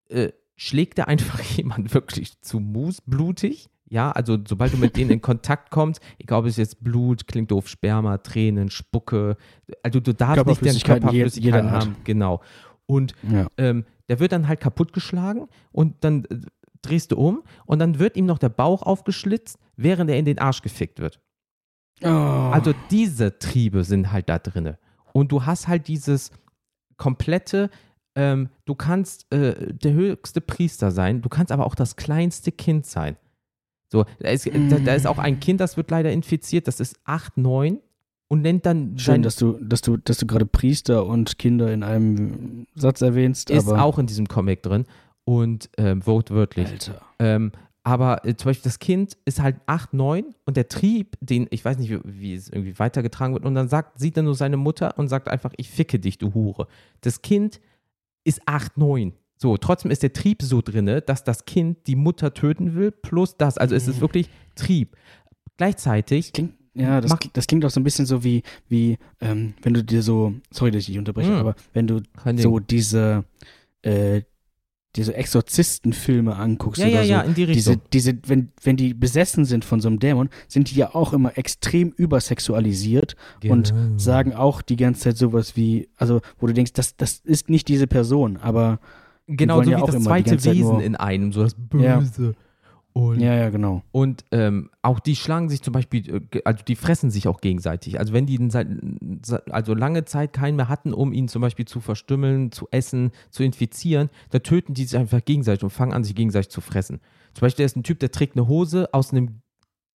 äh, schlägt er einfach jemand wirklich zu Mus, blutig. Ja, also sobald du mit denen in Kontakt kommst, egal ob es jetzt Blut, klingt doof, Sperma, Tränen, Spucke, also du darfst nicht jeder Art. haben, genau. Und Ja. ähm, der wird dann halt kaputtgeschlagen und dann äh, drehst du um und dann wird ihm noch der Bauch aufgeschlitzt, während er in den Arsch gefickt wird. Oh. Also diese Triebe sind halt da drinne. Und du hast halt dieses komplette, ähm, du kannst äh, der höchste Priester sein, du kannst aber auch das kleinste Kind sein. So, da ist, da, da ist auch ein Kind, das wird leider infiziert, das ist 8, 9 und nennt dann Schön, dass du, dass du, dass du gerade Priester und Kinder in einem Satz erwähnst, ist aber auch in diesem Comic drin und ähm, wortwörtlich. Alter. Ähm, aber äh, zum Beispiel das Kind ist halt 8, 9 und der Trieb, den, ich weiß nicht, wie, wie es irgendwie weitergetragen wird, und dann sagt, sieht er nur seine Mutter und sagt einfach, ich ficke dich, du Hure. Das Kind ist 8, 9. So, trotzdem ist der Trieb so drinne, dass das Kind die Mutter töten will, plus das. Also es ist wirklich Trieb. Gleichzeitig, Klingt, ja, das, das klingt auch so ein bisschen so wie, wie ähm, wenn du dir so, sorry, dass ich dich unterbreche, Hm. aber wenn du so diese, äh, diese Exorzistenfilme anguckst ja, oder ja, so, ja, in die diese, Richtung. diese, wenn, wenn die besessen sind von so einem Dämon, sind die ja auch immer extrem übersexualisiert und Genau. sagen auch die ganze Zeit sowas wie, also wo du denkst, das, das ist nicht diese Person, aber genau so ja wie auch das zweite Wesen nur- in einem, so das Ja. Und ja, ja, genau. Und ähm, auch die schlagen sich zum Beispiel, äh, also die fressen sich auch gegenseitig. Also wenn die seit, also lange Zeit keinen mehr hatten, um ihn zum Beispiel zu verstümmeln, zu essen, zu infizieren, da töten die sich einfach gegenseitig und fangen an, sich gegenseitig zu fressen. Zum Beispiel ist ein Typ, der trägt eine Hose aus einem,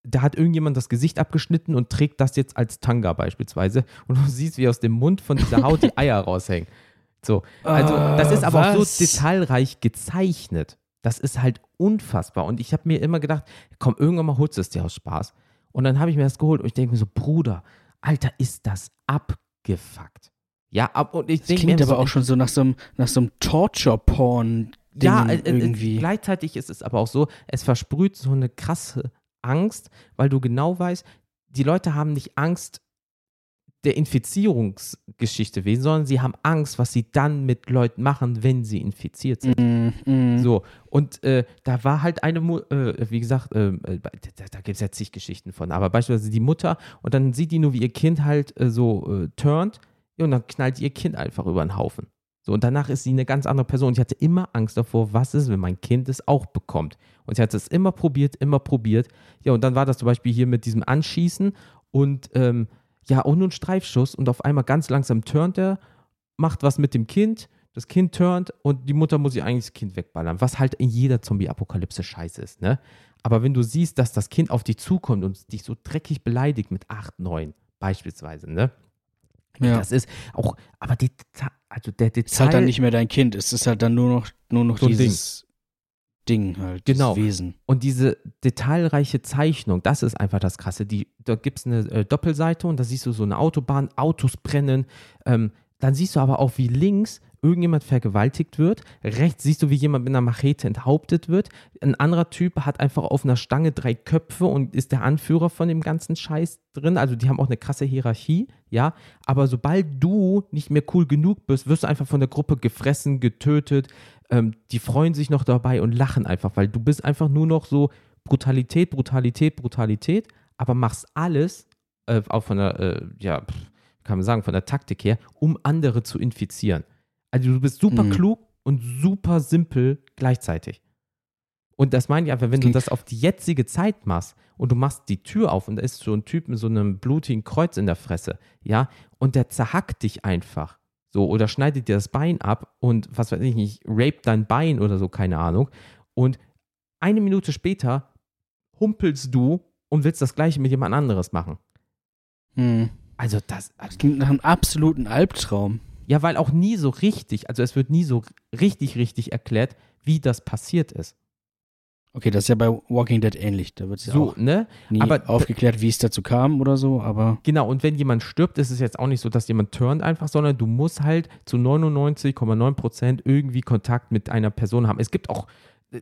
da hat irgendjemand das Gesicht abgeschnitten und trägt das jetzt als Tanga beispielsweise. Und du siehst, wie aus dem Mund von dieser Haut die Eier raushängen. So, also das ist aber auch was? so detailreich gezeichnet. Das ist halt unfassbar. Und ich habe mir immer gedacht, komm, irgendwann mal holst du es dir aus Spaß. Und dann habe ich mir das geholt und ich denke mir so, Bruder, Alter, ist das abgefuckt. Ja, ab, und ich denke klingt aber so, auch schon so nach so einem, nach so einem Torture-Porn. ja, äh, äh, irgendwie. gleichzeitig ist es aber auch so, es versprüht so eine krasse Angst, weil du genau weißt, die Leute haben nicht Angst der Infizierungsgeschichte wegen, sondern sie haben Angst, was sie dann mit Leuten machen, wenn sie infiziert sind. Mm, mm. So, und äh, da war halt eine, Mu äh, wie gesagt, äh, äh, da, da gibt es ja zig Geschichten von, aber beispielsweise die Mutter und dann sieht die nur, wie ihr Kind halt äh, so äh, turnt und dann knallt ihr Kind einfach über den Haufen. So, und danach ist sie eine ganz andere Person. Und ich hatte immer Angst davor, was ist, wenn mein Kind es auch bekommt. Und sie hat es immer probiert, immer probiert. Ja, und dann war das zum Beispiel hier mit diesem Anschießen und ähm, ja, und nun Streifschuss und auf einmal ganz langsam turnt er, macht was mit dem Kind, das Kind turnt und die Mutter muss sich eigentlich das Kind wegballern, was halt in jeder Zombie-Apokalypse scheiße ist, ne? Aber wenn du siehst, dass das Kind auf dich zukommt und dich so dreckig beleidigt mit 8, 9 beispielsweise, ne? Ja. Das ist auch, aber die, also der Detail. ist halt dann nicht mehr dein Kind. Es ist halt dann nur noch, nur noch So ein dieses Ding. halt, Genau. Wesen. Und diese detailreiche Zeichnung, das ist einfach das Krasse. Die, da gibt es eine äh, Doppelseite und da siehst du so eine Autobahn, Autos brennen. Ähm, dann siehst du aber auch, wie links irgendjemand vergewaltigt wird. Rechts siehst du, wie jemand mit einer Machete enthauptet wird. Ein anderer Typ hat einfach auf einer Stange drei Köpfe und ist der Anführer von dem ganzen Scheiß drin. Also die haben auch eine krasse Hierarchie, ja. Aber sobald du nicht mehr cool genug bist, wirst du einfach von der Gruppe gefressen, getötet. Ähm, die freuen sich noch dabei und lachen einfach, weil du bist einfach nur noch so Brutalität, Brutalität, Brutalität, aber machst alles, äh, auch von der, äh, ja, kann man sagen, von der Taktik her, um andere zu infizieren. Also du bist super Mhm. klug und super simpel gleichzeitig. Und das meine ich einfach, wenn du das auf die jetzige Zeit machst und du machst die Tür auf und da ist so ein Typ mit so einem blutigen Kreuz in der Fresse, ja, und der zerhackt dich einfach. So, oder schneidet dir das Bein ab und was weiß ich nicht, rape dein Bein oder so, keine Ahnung. Und eine Minute später humpelst du und willst das gleiche mit jemand anderes machen. Hm. Also das, Das klingt nach einem absoluten Albtraum. ja, weil auch nie so richtig, also es wird nie so richtig, richtig erklärt, wie das passiert ist. Okay, das ist ja bei Walking Dead ähnlich. Da wird es ja So, auch ne? nie aber- aufgeklärt, wie es dazu kam oder so, aber Genau, und wenn jemand stirbt, ist es jetzt auch nicht so, dass jemand turnt einfach, sondern du musst halt zu 99,9 Prozent irgendwie Kontakt mit einer Person haben. Es gibt auch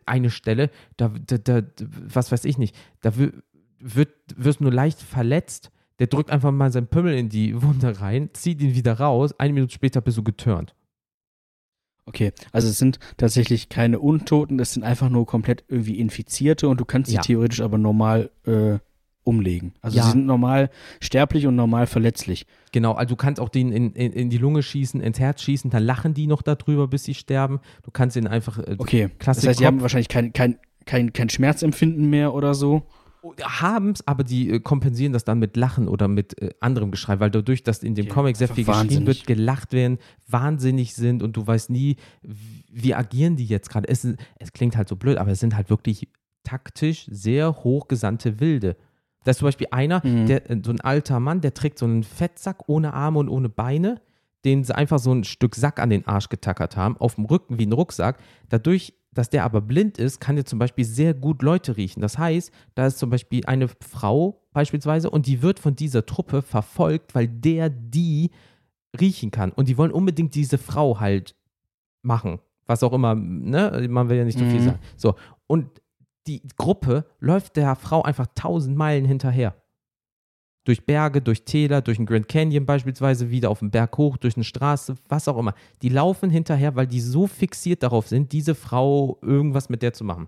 eine Stelle, da, da, da was weiß ich nicht, da wi- wird, wirst du nur leicht verletzt, der drückt einfach mal seinen Pümmel in die Wunde rein, zieht ihn wieder raus, eine Minute später bist du geturnt. Okay. Also es sind tatsächlich keine Untoten, es sind einfach nur komplett irgendwie Infizierte und du kannst sie Ja. theoretisch aber normal äh, umlegen. Also Ja. sie sind normal sterblich und normal verletzlich. Genau, also du kannst auch den in, in, in die Lunge schießen, ins Herz schießen, dann lachen die noch darüber, bis sie sterben. Du kannst ihn einfach. Äh, Okay. Klassik das heißt, sie haben wahrscheinlich kein, kein, kein, kein Schmerzempfinden mehr oder so. Haben es, aber die äh, kompensieren das dann mit Lachen oder mit äh, anderem Geschrei, weil dadurch, dass in dem Okay, Comic sehr viel geschrien wird, gelacht werden, wahnsinnig sind und du weißt nie, wie, agieren die jetzt gerade. Es, es klingt halt so blöd, aber es sind halt wirklich taktisch sehr hochgesandte Wilde. Da ist zum Beispiel einer, Mhm. der, äh, so ein alter Mann, der trägt so einen Fettsack ohne Arme und ohne Beine, den sie einfach so ein Stück Sack an den Arsch getackert haben, auf dem Rücken wie ein Rucksack. Dadurch, dass der aber blind ist, kann der zum Beispiel sehr gut Leute riechen. Das heißt, da ist zum Beispiel eine Frau beispielsweise und die wird von dieser Truppe verfolgt, weil der die riechen kann. Und die wollen unbedingt diese Frau halt machen. Was auch immer, ne? Man will ja nicht so viel Mhm. sagen. So, und die Gruppe läuft der Frau einfach tausend Meilen hinterher. Durch Berge, durch Täler, durch den Grand Canyon beispielsweise, wieder auf den Berg hoch, durch eine Straße, was auch immer. Die laufen hinterher, weil die so fixiert darauf sind, diese Frau irgendwas mit der zu machen.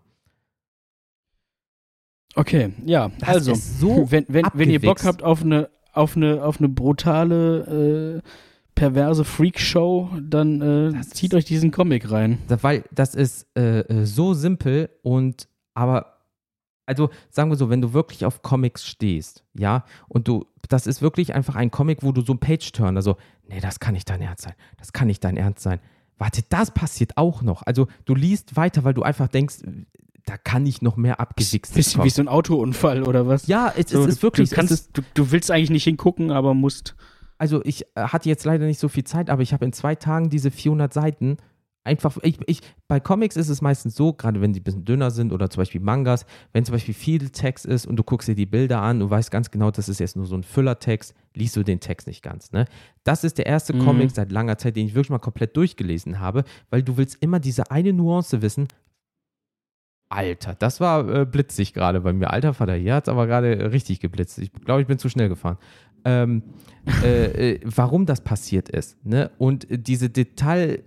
Okay, ja, Das also, ist so wenn, wenn, wenn ihr Bock habt auf eine, auf eine, auf eine brutale, äh, perverse Freakshow, dann äh, zieht euch diesen Comic rein. Weil das ist äh, äh, so simpel und aber, also sagen wir so, wenn du wirklich auf Comics stehst, ja, und du, das ist wirklich einfach ein Comic, wo du so ein Page-Turner, so, nee, das kann nicht dein Ernst sein, das kann nicht dein Ernst sein. Warte, das passiert auch noch. Also du liest weiter, weil du einfach denkst, da kann nicht noch mehr abgewichst Bisschen kommen. wie so ein Autounfall oder was? Ja, es, So, es ist wirklich, du, kannst, es ist, du, du willst eigentlich nicht hingucken, aber musst. also ich äh, hatte jetzt leider nicht so viel Zeit, aber ich habe in zwei Tagen diese 400 Seiten einfach, ich, ich, bei Comics ist es meistens so, gerade wenn die ein bisschen dünner sind oder zum Beispiel Mangas, wenn zum Beispiel viel Text ist und du guckst dir die Bilder an, du weißt ganz genau, das ist jetzt nur so ein Füllertext, liest du den Text nicht ganz. Ne? Das ist der erste Mhm. Comic seit langer Zeit, den ich wirklich mal komplett durchgelesen habe, weil du willst immer diese eine Nuance wissen. Alter, das war äh, blitzig gerade bei mir. Alter Vater, hier hat es aber gerade richtig geblitzt. Ich glaube, ich bin zu schnell gefahren. Ähm, äh, äh, warum das passiert ist. Ne? Und diese Detail,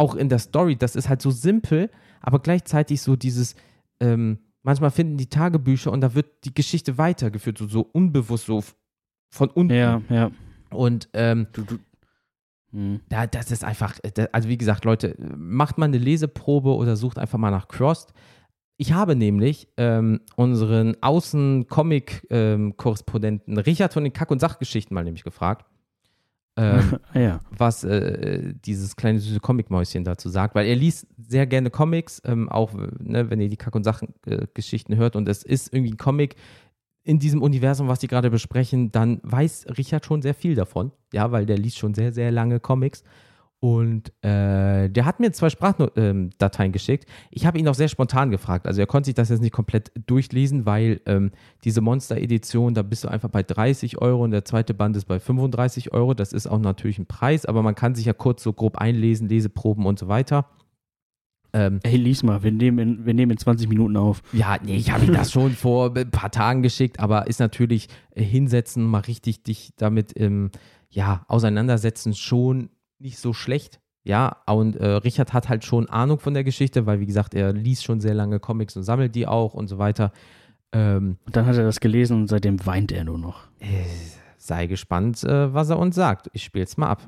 auch in der Story, das ist halt so simpel, aber gleichzeitig so dieses, ähm, manchmal finden die Tagebücher und da wird die Geschichte weitergeführt, so, so unbewusst, so von unten. Ja, ja. Und ähm, Du, du. Hm. ja, das ist einfach, äh, da- also wie gesagt, Leute, macht mal eine Leseprobe oder sucht einfach mal nach Crossed. Ich habe nämlich ähm, unseren Außen-Comic-Korrespondenten Richard von den Kack- und Sachgeschichten mal nämlich gefragt, ähm, Ah, ja. was äh, dieses kleine süße Comicmäuschen dazu sagt, weil er liest sehr gerne Comics, ähm, auch ne, wenn ihr die Kack- und Sachgeschichten hört. Und es ist irgendwie ein Comic in diesem Universum, was die gerade besprechen, dann weiß Richard schon sehr viel davon, ja, weil der liest schon sehr, sehr lange Comics und äh, der hat mir zwei Sprachdateien geschickt. Ich habe ihn auch sehr spontan gefragt. Also er konnte sich das jetzt nicht komplett durchlesen, weil ähm, diese Monster-Edition, da bist du einfach bei 30 Euro und der zweite Band ist bei 35 Euro. Das ist auch natürlich ein Preis, aber man kann sich ja kurz so grob einlesen, Leseproben und so weiter. Ähm, Hey, lies mal, wir nehmen in, wir nehmen in 20 Minuten auf. ja, nee, ich habe ihm das schon vor ein paar Tagen geschickt, aber ist natürlich äh, hinsetzen, mal richtig dich damit ähm, ja, auseinandersetzen schon nicht so schlecht. Ja, und äh, Richard hat halt schon Ahnung von der Geschichte, weil wie gesagt, er liest schon sehr lange Comics und sammelt die auch und so weiter. Ähm, Und dann hat er das gelesen und seitdem weint er nur noch. äh, sei gespannt, äh, was er uns sagt. Ich spiel's mal ab.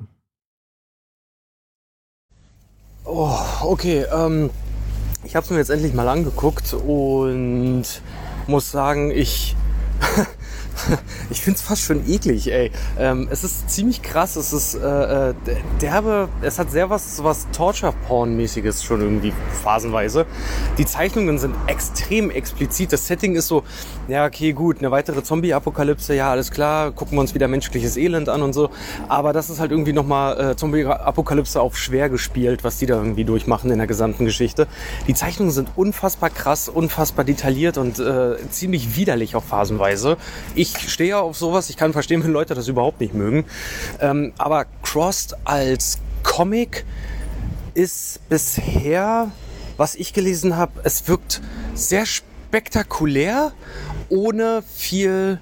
Oh, okay. Ähm, ich habe es mir jetzt endlich mal angeguckt und muss sagen, ich ich finde es fast schon eklig, ey. Ähm, es ist ziemlich krass, es ist äh, äh derbe, es hat sehr was, was Torture-Porn-mäßiges schon irgendwie phasenweise. Die Zeichnungen sind extrem explizit. Das Setting ist so, ja, okay, gut, eine weitere Zombie-Apokalypse, ja, alles klar, gucken wir uns wieder menschliches Elend an und so. Aber das ist halt irgendwie nochmal äh, Zombie-Apokalypse auf schwer gespielt, was die da irgendwie durchmachen in der gesamten Geschichte. Die Zeichnungen sind unfassbar krass, unfassbar detailliert und äh, ziemlich widerlich auch phasenweise. Ich stehe auf sowas, ich kann verstehen, wenn Leute das überhaupt nicht mögen. Ähm, aber Crossed als Comic ist bisher, was ich gelesen habe, es wirkt sehr spektakulär, ohne viel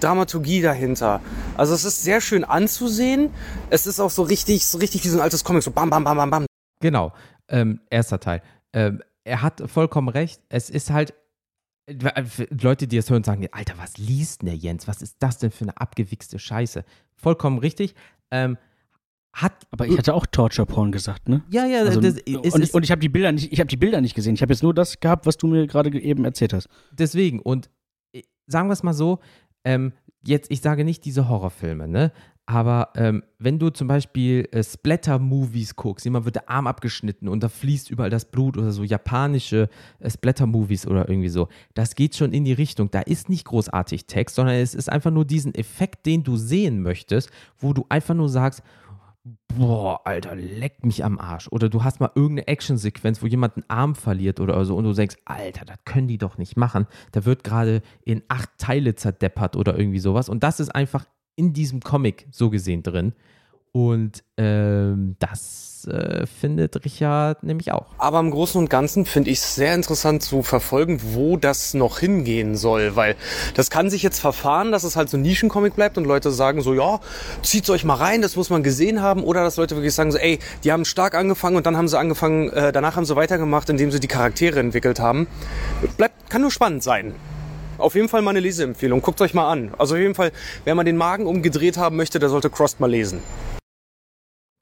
Dramaturgie dahinter. Also es ist sehr schön anzusehen. Es ist auch so richtig, so richtig wie so ein altes Comic, so bam, bam, bam, bam, bam. Genau. Ähm, erster Teil. Ähm, er hat vollkommen recht. Es ist halt Leute, die es hören, sagen, Alter, was liest denn der Jens? Was ist das denn für eine abgewichste Scheiße? Vollkommen richtig. Ähm, hat aber ich hatte auch Torture Porn gesagt, ne? Ja, ja, also, das ist, und ich, und ich habe die Bilder nicht, ich habe die Bilder nicht gesehen. Ich habe jetzt nur das gehabt, was du mir gerade eben erzählt hast. Deswegen und äh, sagen wir es mal so, ähm, jetzt ich sage nicht diese Horrorfilme, ne? Aber ähm, wenn du zum Beispiel äh, Splatter-Movies guckst, jemand wird der Arm abgeschnitten und da fließt überall das Blut oder so japanische äh, Splatter-Movies oder irgendwie so, das geht schon in die Richtung. Da ist nicht großartig Text, sondern es ist einfach nur diesen Effekt, den du sehen möchtest, wo du einfach nur sagst, boah, Alter, leck mich am Arsch. Oder du hast mal irgendeine Actionsequenz, wo jemand einen Arm verliert oder so und du denkst, Alter, das können die doch nicht machen. Da wird gerade in acht Teile zerdeppert oder irgendwie sowas. Und das ist einfach in diesem Comic so gesehen drin. Und ähm, das äh, findet Richard nämlich auch. Aber im Großen und Ganzen finde ich es sehr interessant zu verfolgen, wo das noch hingehen soll, weil das kann sich jetzt verfahren, dass es halt so ein Nischencomic bleibt und Leute sagen so, ja, zieht's euch mal rein, das muss man gesehen haben, oder dass Leute wirklich sagen so, ey, die haben stark angefangen und dann haben sie angefangen, äh, danach haben sie weitergemacht, indem sie die Charaktere entwickelt haben. Bleibt, kann nur spannend sein. Auf jeden Fall mal eine Leseempfehlung. Guckt euch mal an. Also auf jeden Fall, wer mal den Magen umgedreht haben möchte, der sollte Crossed mal lesen.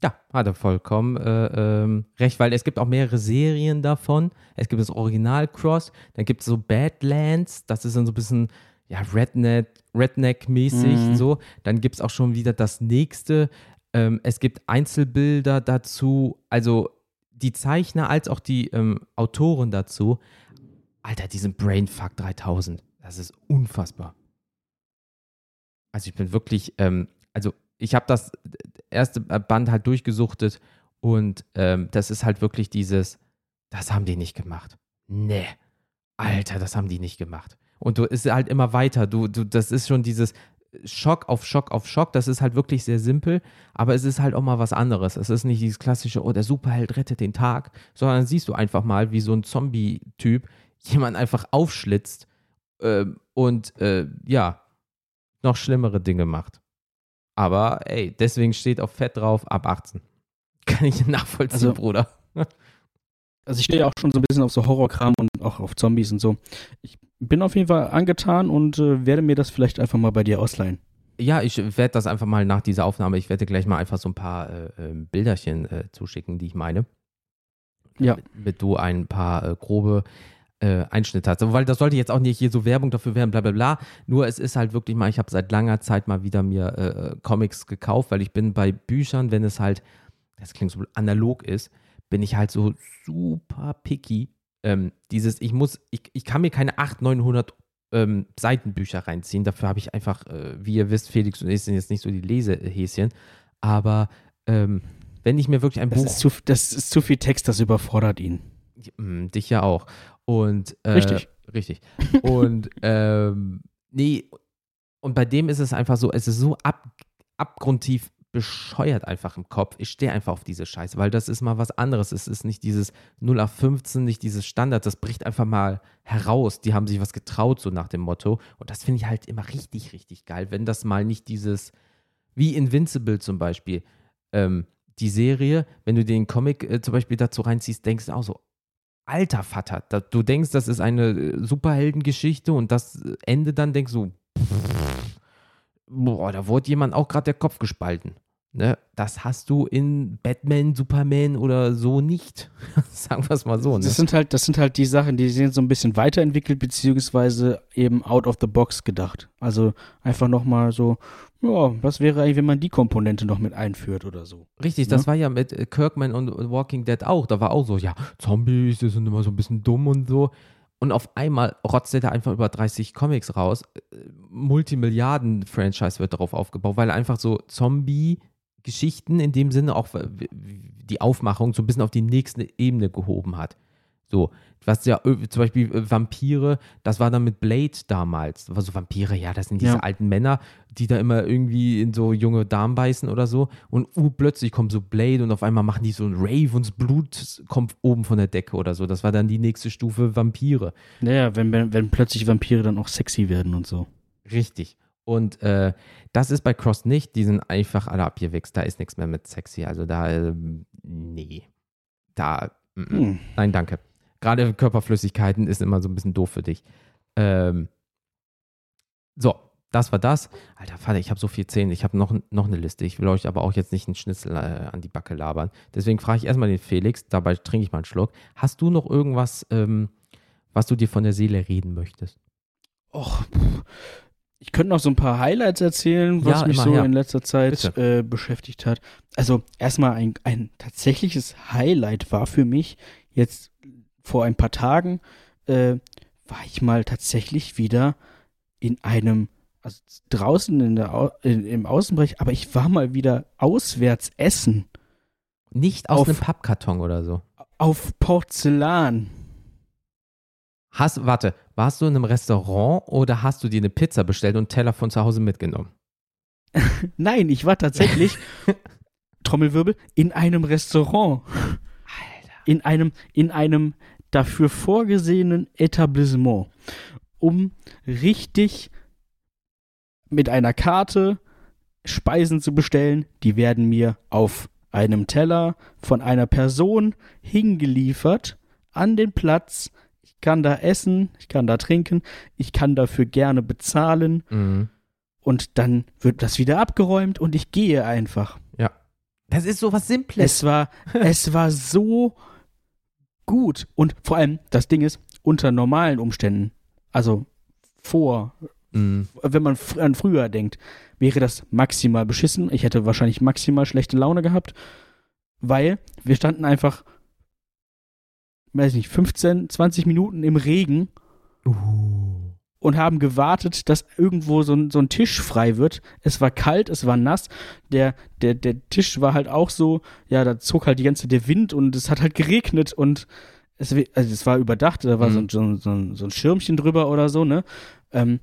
Ja, hat er vollkommen äh, ähm, recht, weil es gibt auch mehrere Serien davon. Es gibt das Original Cross, dann gibt es so Badlands, das ist dann so ein bisschen ja, Redneck, Redneck-mäßig mhm. so. Dann gibt es auch schon wieder das nächste. Ähm, es gibt Einzelbilder dazu, also die Zeichner als auch die ähm, Autoren dazu. Alter, diesen Brainfuck 3000. Das ist unfassbar. Also ich bin wirklich, ähm, also ich habe das erste Band halt durchgesuchtet und ähm, das ist halt wirklich dieses, das haben die nicht gemacht. Nee, Alter, das haben die nicht gemacht. Und du ist halt immer weiter. Du, du, das ist schon dieses Schock auf Schock auf Schock. Das ist halt wirklich sehr simpel, aber es ist halt auch mal was anderes. Es ist nicht dieses klassische, oh, der Superheld rettet den Tag, sondern siehst du einfach mal, wie so ein Zombie-Typ jemand einfach aufschlitzt äh, und äh, ja, noch schlimmere Dinge macht. Aber ey, deswegen steht auf Fett drauf, ab 18. Kann ich nachvollziehen, also, Bruder. Also ich stehe ja auch schon so ein bisschen auf so Horrorkram und auch auf Zombies und so. Ich bin auf jeden Fall angetan und äh, werde mir das vielleicht einfach mal bei dir ausleihen. Ja, ich werde das einfach mal nach dieser Aufnahme, ich werde gleich mal einfach so ein paar äh, ähm, Bilderchen äh, zuschicken, die ich meine. Ja. Damit du ein paar äh, grobe äh, Einschnitt hat. Weil das sollte jetzt auch nicht hier so Werbung dafür werden, bla bla bla. Nur es ist halt wirklich mal, ich habe seit langer Zeit mal wieder mir äh, Comics gekauft, weil ich bin bei Büchern, wenn es halt, das klingt so analog ist, bin ich halt so super picky. Ähm, dieses, ich muss, ich, ich kann mir keine 800, 900 ähm, Seitenbücher reinziehen. Dafür habe ich einfach, äh, wie ihr wisst, Felix und ich sind jetzt nicht so die Lesehäschen. Aber ähm, wenn ich mir wirklich ein das Buch. Ist zu, das ist zu viel Text, das überfordert ihn. Dich ja auch. Und, äh, richtig. Richtig. Und ähm, nee, und bei dem ist es einfach so, es ist so ab, abgrundtief bescheuert einfach im Kopf. Ich stehe einfach auf diese Scheiße, weil das ist mal was anderes. Es ist nicht dieses 0 auf 15, nicht dieses Standard. Das bricht einfach mal heraus. Die haben sich was getraut, so nach dem Motto. Und das finde ich halt immer richtig, richtig geil, wenn das mal nicht dieses, wie Invincible zum Beispiel, ähm, die Serie, wenn du den Comic äh, zum Beispiel dazu reinziehst, denkst du auch so, alter Vater, da, du denkst, das ist eine äh, Superheldengeschichte und das Ende dann denkst du, boah, da wurde jemand auch gerade der Kopf gespalten. Ne? Das hast du in Batman, Superman oder so nicht. Sagen wir es mal so. Ne? Das sind halt, das sind halt die Sachen, die sind so ein bisschen weiterentwickelt, beziehungsweise eben out of the box gedacht. Also einfach nochmal so, ja, was wäre eigentlich, wenn man die Komponente noch mit einführt oder so. Richtig, das war ja mit äh, Kirkman und Walking Dead auch. Da war auch so, ja, Zombies, die sind immer so ein bisschen dumm und so. Und auf einmal rotzt er da einfach über 30 Comics raus. Äh, Multimilliarden-Franchise wird darauf aufgebaut, weil er einfach so Zombie- Geschichten in dem Sinne auch die Aufmachung so ein bisschen auf die nächste Ebene gehoben hat. So, was ja äh, zum Beispiel äh, Vampire, das war dann mit Blade damals. Das war so Vampire, ja, das sind diese ja. alten Männer, die da immer irgendwie in so junge Damen beißen oder so. Und uh, plötzlich kommt so Blade und auf einmal machen die so ein Rave und das Blut kommt oben von der Decke oder so. Das war dann die nächste Stufe Vampire. Naja, wenn, wenn, wenn plötzlich Vampire dann auch sexy werden und so. Richtig. Und äh, das ist bei Cross nicht. Die sind einfach alle abgewichst. Da ist nichts mehr mit sexy. Also da, äh, nee. Da, mm, hm. nein, danke. Gerade Körperflüssigkeiten ist immer so ein bisschen doof für dich. Ähm, so, das war das. Alter Vater, ich habe so viel Zähne. Ich habe noch, noch eine Liste. Ich will euch aber auch jetzt nicht einen Schnitzel äh, an die Backe labern. Deswegen frage ich erstmal den Felix. Dabei trinke ich mal einen Schluck. Hast du noch irgendwas, ähm, was du dir von der Seele reden möchtest? Och, ich könnte noch so ein paar Highlights erzählen, was ja, mich so her. in letzter Zeit äh, beschäftigt hat. Also erstmal ein, ein tatsächliches Highlight war für mich jetzt vor ein paar Tagen, äh, war ich mal tatsächlich wieder in einem, also draußen in der, in, im Außenbereich, aber ich war mal wieder auswärts essen. Nicht aus auf, einem Pappkarton oder so. Auf Porzellan. Hast, warte, warst du in einem Restaurant oder hast du dir eine Pizza bestellt und einen Teller von zu Hause mitgenommen? Nein, ich war tatsächlich, Trommelwirbel, in einem Restaurant. Alter. In einem, in einem dafür vorgesehenen Etablissement, um richtig mit einer Karte Speisen zu bestellen. Die werden mir auf einem Teller von einer Person hingeliefert an den Platz kann da essen, ich kann da trinken, ich kann dafür gerne bezahlen. Mhm. Und dann wird das wieder abgeräumt und ich gehe einfach. Ja. Das ist so was Simples. Es war, es war so gut. Und vor allem, das Ding ist, unter normalen Umständen, also vor, mhm. wenn man an früher denkt, wäre das maximal beschissen. Ich hätte wahrscheinlich maximal schlechte Laune gehabt, weil wir standen einfach weiß nicht, 15, 20 Minuten im Regen uh. und haben gewartet, dass irgendwo so ein, so ein Tisch frei wird. Es war kalt, es war nass. Der, der, der Tisch war halt auch so, ja, da zog halt die ganze der Wind und es hat halt geregnet und es, also es war überdacht, da war mhm. so, ein, so, ein, so ein Schirmchen drüber oder so, ne? Ähm,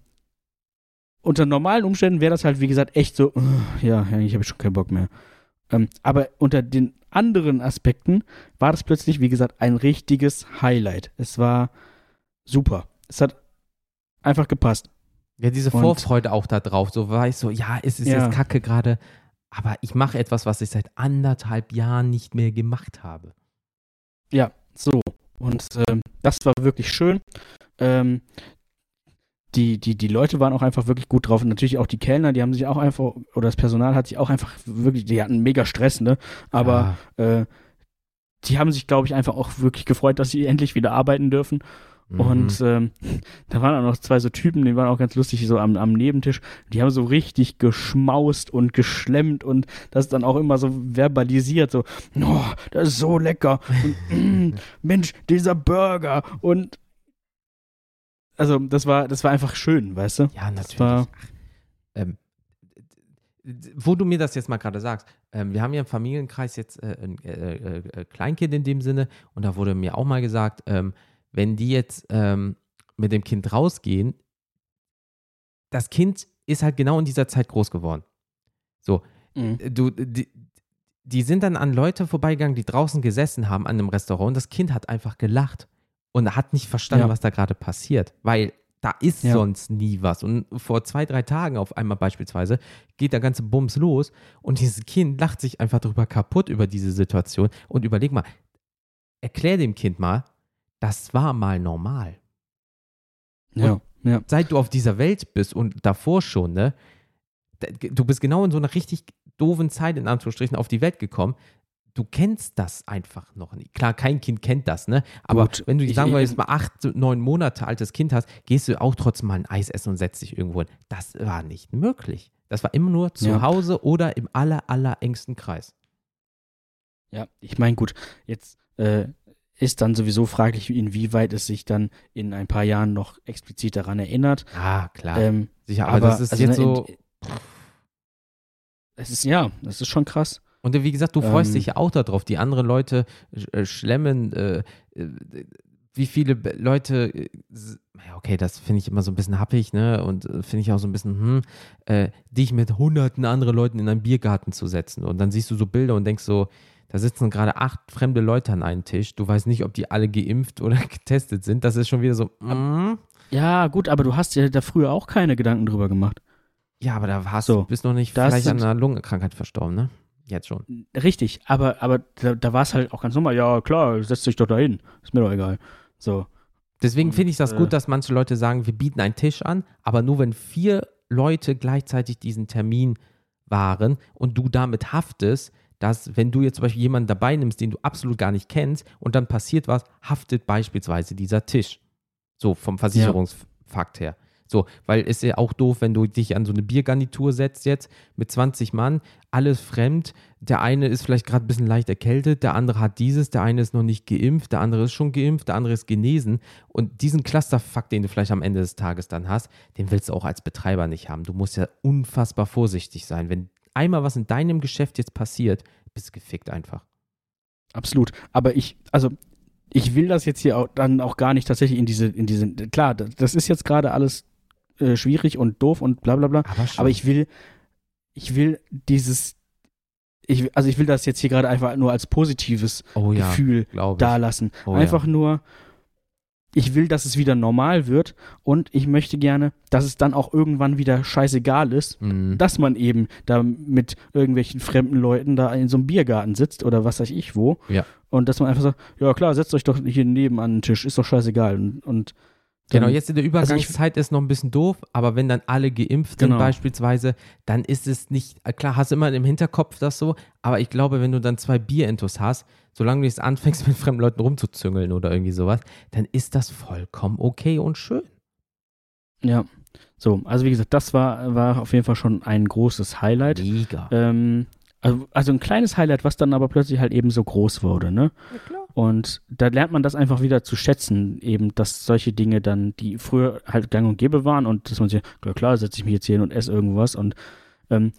unter normalen Umständen wäre das halt, wie gesagt, echt so, uh, ja, eigentlich habe ich schon keinen Bock mehr. Ähm, aber unter den anderen Aspekten war das plötzlich, wie gesagt, ein richtiges Highlight. Es war super. Es hat einfach gepasst. Ja, diese und, Vorfreude auch da drauf. So war ich so, ja, es ist ja. jetzt kacke gerade, aber ich mache etwas, was ich seit anderthalb Jahren nicht mehr gemacht habe. Ja, so. Und ähm, das war wirklich schön. Ähm, die, die, die Leute waren auch einfach wirklich gut drauf. Und natürlich auch die Kellner, die haben sich auch einfach, oder das Personal hat sich auch einfach wirklich, die hatten mega Stress, ne? Aber ja. äh, die haben sich, glaube ich, einfach auch wirklich gefreut, dass sie endlich wieder arbeiten dürfen. Mhm. Und ähm, da waren auch noch zwei so Typen, die waren auch ganz lustig, so am, am Nebentisch. Die haben so richtig geschmaust und geschlemmt und das dann auch immer so verbalisiert, so, oh, das ist so lecker. Und, mm, Mensch, dieser Burger und also das war, das war einfach schön, weißt du? Ja, natürlich. War, ähm, wo du mir das jetzt mal gerade sagst, ähm, wir haben ja im Familienkreis jetzt äh, ein äh, äh, Kleinkind in dem Sinne und da wurde mir auch mal gesagt, ähm, wenn die jetzt ähm, mit dem Kind rausgehen, das Kind ist halt genau in dieser Zeit groß geworden. So, mhm. Äh, du, die, die sind dann an Leute vorbeigegangen, die draußen gesessen haben an einem Restaurant und das Kind hat einfach gelacht und hat nicht verstanden, ja. was da gerade passiert, weil da ist ja. sonst nie was. Und vor zwei, drei Tagen auf einmal beispielsweise geht der ganze Bums los und dieses Kind lacht sich einfach drüber kaputt über diese Situation. Und überleg mal, erklär dem Kind mal, das war mal normal. Ja, ja. Seit du auf dieser Welt bist und davor schon, ne, du bist genau in so einer richtig doofen Zeit, in Anführungsstrichen, auf die Welt gekommen. Du kennst das einfach noch nicht. Klar, kein Kind kennt das, ne? Aber Gut, wenn du, ich- sagen wir jetzt mal acht, neun Monate altes Kind hast, gehst du auch trotzdem mal ein Eis essen und setzt dich irgendwo hin. Das war nicht möglich. Das war immer nur zu Ja. Hause oder im aller, aller engsten Kreis. Ja, ich meine, gut, jetzt äh, ist dann sowieso fraglich, inwieweit es sich dann in ein paar Jahren noch explizit daran erinnert. Ah, klar. Ähm, Sicher, aber, das ist also, jetzt ne, so. Es ist, ja, das ist schon krass. Und wie gesagt, du freust Ähm, dich ja auch darauf. Die anderen Leute äh, schlemmen, äh, äh, wie viele Leute, äh, ja, okay, das finde ich immer so ein bisschen happig, ne? Und äh, finde ich auch so ein bisschen, hm, dich mit hunderten anderen Leuten in einen Biergarten zu setzen. Und dann siehst du so Bilder und denkst so, da sitzen gerade acht fremde Leute an einem Tisch. Du weißt nicht, ob die alle geimpft oder getestet sind. Das ist schon wieder so, mm, Ja, gut, aber du hast dir da früher auch keine Gedanken drüber gemacht. ja, aber da warst So, du, bist noch nicht vielleicht an einer Lungenkrankheit verstorben, ne? Jetzt schon. Richtig, aber, aber da, da war es halt auch ganz normal. Ja, klar, setz dich doch da hin. Ist mir doch egal. So. Deswegen finde ich das äh, gut, dass manche Leute sagen, wir bieten einen Tisch an, aber nur wenn vier Leute gleichzeitig diesen Termin wahren und du damit haftest, dass wenn du jetzt zum Beispiel jemanden dabei nimmst, den du absolut gar nicht kennst und dann passiert was, haftet beispielsweise dieser Tisch. So vom Versicherungsfakt her. So, weil es ist ja auch doof, wenn du dich an so eine Biergarnitur setzt jetzt mit 20 Mann, alles fremd. Der eine ist vielleicht gerade ein bisschen leicht erkältet, der andere hat dieses, der eine ist noch nicht geimpft, der andere ist schon geimpft, der andere ist genesen. Und diesen Clusterfakt, den du vielleicht am Ende des Tages dann hast, den willst du auch als Betreiber nicht haben. Du musst ja unfassbar vorsichtig sein. Wenn einmal was in deinem Geschäft jetzt passiert, bist du gefickt einfach. Absolut. Aber ich, also, ich will das jetzt hier auch, dann auch gar nicht tatsächlich in diese, in diese, klar, das ist jetzt gerade alles äh, schwierig und doof und bla bla bla. Aber. Aber ich will, ich will dieses, ich, also ich will das jetzt hier gerade einfach nur als positives oh ja, Gefühl glaube ich. da lassen. Oh einfach nur, ich will, dass es wieder normal wird und ich möchte gerne, dass es dann auch irgendwann wieder scheißegal ist, Mhm. dass man eben da mit irgendwelchen fremden Leuten da in so einem Biergarten sitzt oder was weiß ich wo. Ja. Und dass man einfach sagt, ja klar, setzt euch doch hier neben an den Tisch, ist doch scheißegal. Und, und Genau, jetzt in der also Übergangszeit ist noch ein bisschen doof, aber wenn dann alle geimpft sind Genau. beispielsweise, dann ist es nicht, äh, klar hast du immer im Hinterkopf das so, aber ich glaube, wenn du dann zwei Bierintos hast, solange du jetzt anfängst mit fremden Leuten rumzuzüngeln oder irgendwie sowas, dann ist das vollkommen okay und schön. Ja. So, also wie gesagt, das war, war auf jeden Fall schon ein großes Highlight. Mega. Ähm, also, also ein kleines Highlight, was dann aber plötzlich halt eben so groß wurde, ne? Und da lernt man das einfach wieder zu schätzen, eben, dass solche Dinge dann, die früher halt gang und gäbe waren und dass man sich, ja klar, setze ich mich jetzt hier hin und esse irgendwas und ähm,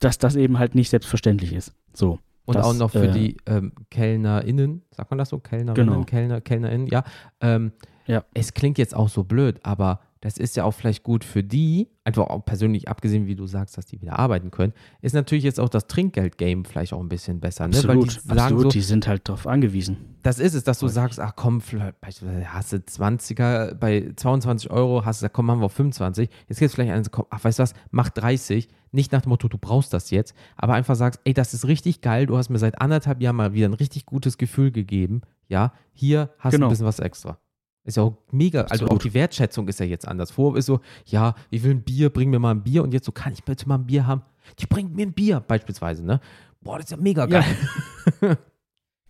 dass das eben halt nicht selbstverständlich ist. So. Und das, auch noch für äh, die ähm, KellnerInnen, sagt man das so? Kellnerinnen, Genau. Kellner, KellnerInnen, ja. Ähm, Ja. Es klingt jetzt auch so blöd, aber das ist ja auch vielleicht gut für die, einfach auch persönlich abgesehen, wie du sagst, dass die wieder arbeiten können, ist natürlich jetzt auch das Trinkgeld-Game vielleicht auch ein bisschen besser. Ne? Weil Absolut, die sagen absolut, so, die sind halt darauf angewiesen. das ist es, dass du Häufig. sagst, ach komm, vielleicht, beispielsweise hast du 20er, bei 22 Euro hast du komm, machen wir auf 25. Jetzt gibt es vielleicht einen, komm, ach, weißt du was, mach 30. Nicht nach dem Motto, du brauchst das jetzt, aber einfach sagst, ey, das ist richtig geil, du hast mir seit anderthalb Jahren mal wieder ein richtig gutes Gefühl gegeben. Ja, hier hast du Genau. ein bisschen was extra. Ist ja auch mega, also auch Absolut. die Wertschätzung ist ja jetzt anders. Vorher ist so, ja, ich will ein Bier, bring mir mal ein Bier und jetzt so, kann ich bitte mal ein Bier haben? Die bringt mir ein Bier, beispielsweise, ne? Boah, das ist ja mega Ja. geil.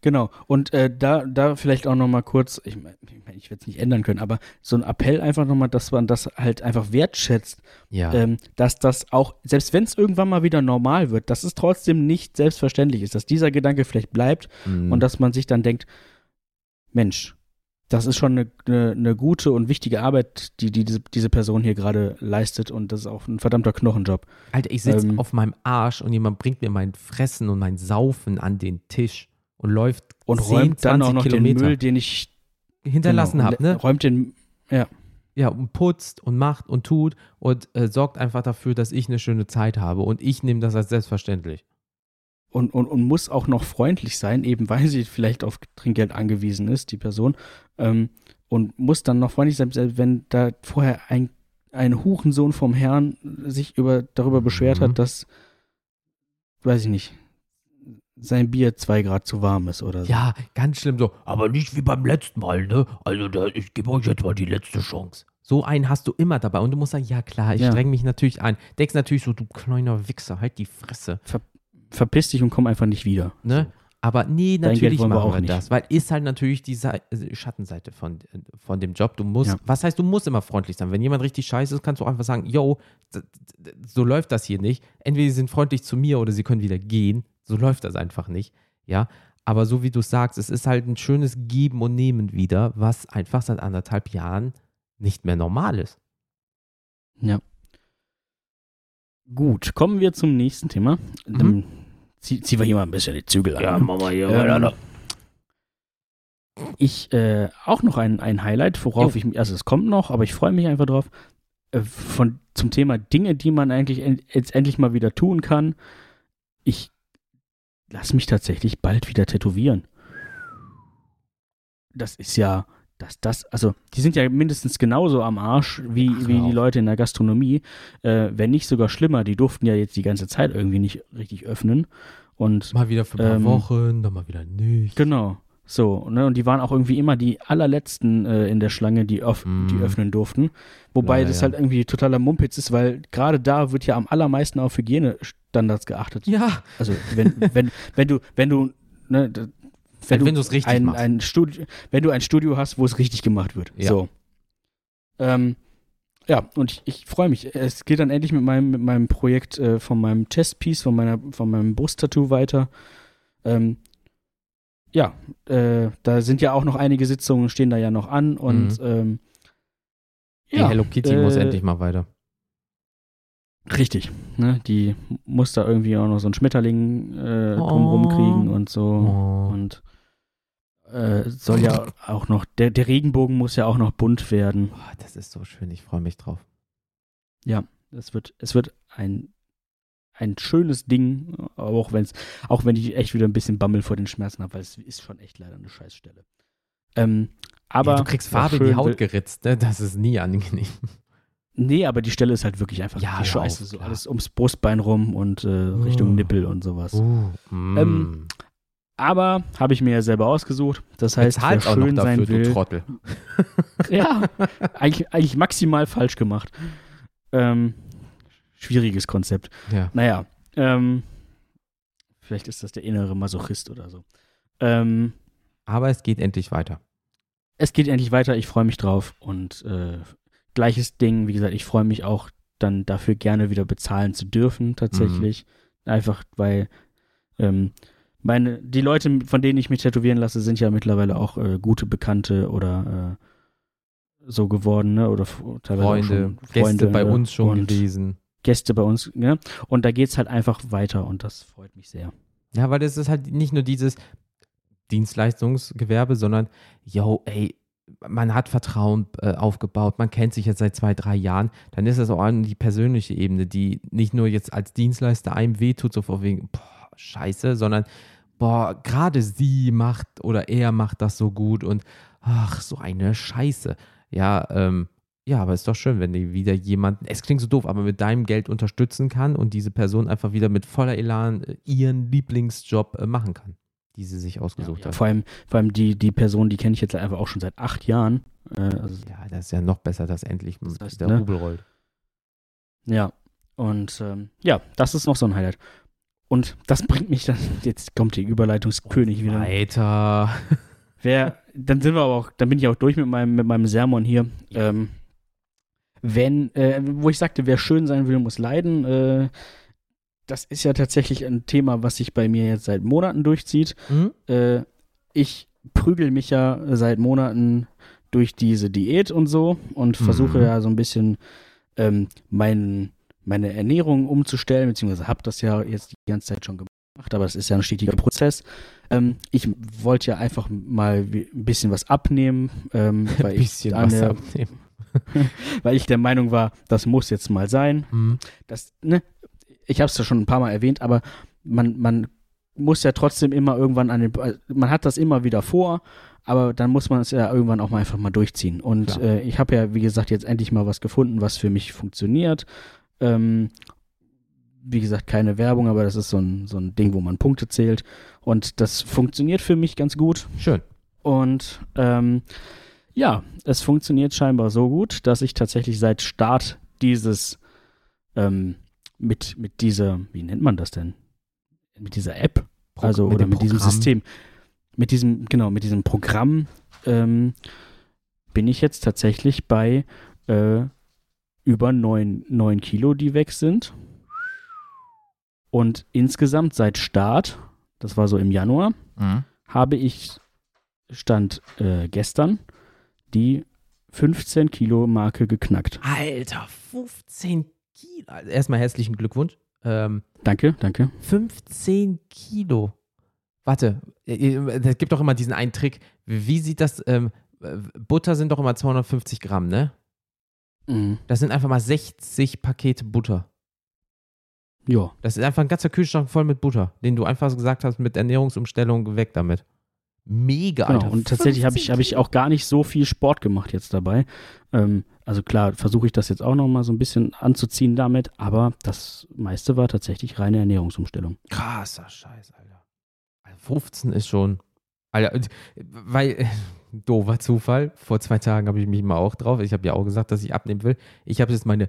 Genau. Und äh, da, da vielleicht auch nochmal kurz, ich meine, ich, mein, ich werde es nicht ändern können, aber so ein Appell einfach nochmal, dass man das halt einfach wertschätzt, Ja. ähm, dass das auch, selbst wenn es irgendwann mal wieder normal wird, dass es trotzdem nicht selbstverständlich ist, dass dieser Gedanke vielleicht bleibt Mhm. und dass man sich dann denkt, Mensch, das ist schon eine, eine, eine gute und wichtige Arbeit, die, die diese, diese Person hier gerade leistet und das ist auch ein verdammter Knochenjob. Alter, ich sitze Ähm, auf meinem Arsch und jemand bringt mir mein Fressen und mein Saufen an den Tisch und läuft Und 10, räumt dann 20 auch noch Kilometer den Müll, den ich hinterlassen genau, habe, ne? Räumt den, Ja, und putzt und macht und tut und äh, sorgt einfach dafür, dass ich eine schöne Zeit habe und ich nehme das als selbstverständlich. Und, und, und muss auch noch freundlich sein, eben weil sie vielleicht auf Trinkgeld angewiesen ist, die Person. Ähm, und muss dann noch freundlich sein, wenn da vorher ein, ein Hurensohn vom Herrn sich über, darüber beschwert Mhm. hat, dass, weiß ich nicht, sein Bier zwei Grad zu warm ist oder so. Ja, ganz schlimm so. Aber nicht wie beim letzten Mal, ne? Also da, ich gebe euch jetzt mal die letzte Chance. So einen hast du immer dabei und du musst sagen, ja klar, ich Ja. streng mich natürlich ein. Denkst natürlich so, du kleiner Wichser, halt die Fresse. Verpiss dich und komm einfach nicht wieder. Ne? Aber nee, Dein natürlich wollen wir machen auch wir nicht. das, weil ist halt natürlich die äh, Schattenseite von, von dem Job. Du musst, Ja. was heißt, du musst immer freundlich sein. Wenn jemand richtig scheiße ist, kannst du auch einfach sagen, yo, so läuft das hier nicht. Entweder sie sind freundlich zu mir oder sie können wieder gehen. So läuft das einfach nicht. Ja, aber so wie du sagst, es ist halt ein schönes Geben und Nehmen wieder, was einfach seit anderthalb Jahren nicht mehr normal ist. Gut, kommen wir zum nächsten Thema. Mhm. Zieh, ziehen wir hier mal ein bisschen die Zügel an. Mama hier. Ähm, ich äh, auch noch ein, ein Highlight, worauf Jo. ich mich, also es kommt noch, aber ich freue mich einfach drauf. Äh, von, zum Thema Dinge, die man eigentlich en, jetzt endlich mal wieder tun kann. Ich lasse mich tatsächlich bald wieder tätowieren. Das ist ja, dass das, also die sind ja mindestens genauso am Arsch wie, Ach, wie die. Leute in der Gastronomie, äh, wenn nicht sogar schlimmer. Die durften ja jetzt die ganze Zeit irgendwie nicht richtig öffnen. Und Mal wieder für ein paar Ähm, Wochen, dann mal wieder nicht. Genau. So, ne, und die waren auch irgendwie immer die allerletzten äh, in der Schlange, die, öff Mm. die öffnen durften. Wobei Ja, das halt irgendwie totaler Mumpitz ist, weil gerade da wird ja am allermeisten auf Hygienestandards geachtet. Ja, Also wenn, wenn, wenn du, wenn du, ne, wenn, wenn du es richtig ein, machst. ein Studio, wenn du ein Studio hast, wo es richtig gemacht wird. Ja. So. Ähm, ja, und ich, ich freue mich. Es geht dann endlich mit meinem, mit meinem Projekt äh, von meinem Testpiece, von meiner, von meinem Brusttattoo weiter. Ähm, ja, äh, da sind ja auch noch einige Sitzungen, stehen da ja noch an und ähm, Die ja, Hello Kitty muss äh, endlich mal weiter. Richtig, ne? Die muss da irgendwie auch noch so einen Schmetterling äh, Oh. drumrum kriegen und so. Oh. Und äh, soll ja auch noch, der, der Regenbogen muss ja auch noch bunt werden. Oh, das ist so schön, ich freue mich drauf. Es wird, es wird ein, ein schönes Ding, auch, wenn's, auch wenn ich echt wieder ein bisschen Bammel vor den Schmerzen habe, weil es ist schon echt leider eine Scheißstelle. Ähm, aber ja, du kriegst Farbe in die Haut geritzt, ne? das ist nie angenehm. Nee, aber die Stelle ist halt wirklich einfach Ja, scheiße. auf, so alles ums Brustbein rum und äh, Richtung Oh. Nippel und sowas. Uh, mm. Ähm, Aber habe ich mir ja selber ausgesucht. Das heißt, wer noch schön dafür, sein du will. Trottel. Ja, eigentlich, eigentlich maximal falsch gemacht. Ähm, schwieriges Konzept. Ja. Naja, ähm, vielleicht ist das der innere Masochist oder so. Ähm, Aber es geht endlich weiter. es geht endlich weiter, ich freue mich drauf und äh, gleiches Ding, wie gesagt, ich freue mich auch dann dafür gerne wieder bezahlen zu dürfen, tatsächlich. Einfach weil ähm, meine, die Leute, von denen ich mich tätowieren lasse, sind ja mittlerweile auch äh, gute Bekannte oder äh, so geworden, ne? Oder teilweise Freunde, schon Gäste Freunde, bei ne? uns schon und gewesen. Gäste bei uns, ne? Und da geht's halt einfach weiter und das freut mich sehr. Ja, weil das ist halt nicht nur dieses Dienstleistungsgewerbe, sondern, yo, ey, man hat Vertrauen äh, aufgebaut, man kennt sich jetzt seit zwei, drei Jahren, dann ist das auch an die persönliche Ebene, die nicht nur jetzt als Dienstleister einem wehtut, so vor wegen, boah, scheiße, sondern, boah, gerade sie macht oder er macht das so gut und ach, so eine Scheiße. Ja, ähm, ja, aber ist doch schön, wenn die wieder jemanden, es klingt so doof, aber mit deinem Geld unterstützen kann und diese Person einfach wieder mit voller Elan äh, ihren Lieblingsjob äh, machen kann, die sie sich ausgesucht Ja, hat. vor allem, vor allem die, die Person, die kenne ich jetzt einfach auch schon seit acht Jahren. Äh, also, Ja, das ist ja noch besser, dass endlich Das heißt, der ne? Rubel rollt. ja. Und ähm, ja, das ist noch so ein Highlight. Und das bringt mich dann, jetzt kommt die Überleitungskönig wieder. Weiter. Wer, dann sind wir aber auch, dann bin ich auch durch mit meinem, mit meinem Sermon hier. Ähm, wenn, äh, wo ich sagte, wer schön sein will, muss leiden. Äh, das ist ja tatsächlich ein Thema, was sich bei mir jetzt seit Monaten durchzieht. Hm? Äh, ich prügel mich ja seit Monaten durch diese Diät und so und Mhm. versuche ja so ein bisschen ähm, mein, meine Ernährung umzustellen, beziehungsweise habe das ja jetzt die ganze Zeit schon gemacht, aber es ist ja ein stetiger Prozess. Ähm, ich wollte ja einfach mal ein bisschen was abnehmen, ähm, weil, Ein bisschen ich der, abnehmen. weil ich der Meinung war, das muss jetzt mal sein Hm? das, ne, ich habe es ja schon ein paar Mal erwähnt, aber man, man muss ja trotzdem immer irgendwann an den, man hat das immer wieder vor, aber dann muss man es ja irgendwann auch mal einfach mal durchziehen. Und äh, ich habe ja, wie gesagt, jetzt endlich mal was gefunden, was für mich funktioniert. Ähm, wie gesagt, keine Werbung, aber das ist so ein, so ein Ding, wo man Punkte zählt. Und das funktioniert für mich ganz gut. Schön. Und ähm, Ja, es funktioniert scheinbar so gut, dass ich tatsächlich seit Start dieses ähm, mit, mit dieser, wie nennt man das denn? Mit dieser App, Pro- also mit oder mit diesem. System, mit diesem, genau, mit diesem Programm ähm, bin ich jetzt tatsächlich bei äh, über 9, 9 Kilo, die weg sind. Und insgesamt seit Start, das war so im Januar, Mhm. habe ich Stand äh, gestern die 15 Kilo Marke geknackt. Alter, 15 Kilo. Also erstmal herzlichen Glückwunsch. Ähm, Danke, danke. 15 Kilo. Warte, es gibt doch immer diesen einen Trick. Wie sieht das? Ähm, äh, Butter sind doch immer 250 Gramm, ne? Mhm. Das sind einfach mal 60 Pakete Butter. Ja, Das ist einfach ein ganzer Kühlschrank voll mit Butter, den du einfach gesagt hast, mit Ernährungsumstellung weg damit. Mega, genau. Alter. Und tatsächlich habe ich, 15 hab ich auch gar nicht so viel Sport gemacht jetzt dabei. Ähm, also klar, versuche ich das jetzt auch noch mal so ein bisschen anzuziehen damit, aber das meiste war tatsächlich reine Ernährungsumstellung. Krasser Scheiß, Alter. Also 15 ist schon. Alter, weil, doofer Zufall. Vor zwei Tagen habe ich mich mal auch drauf. Ich habe ja auch gesagt, dass ich abnehmen will. Ich habe jetzt meine,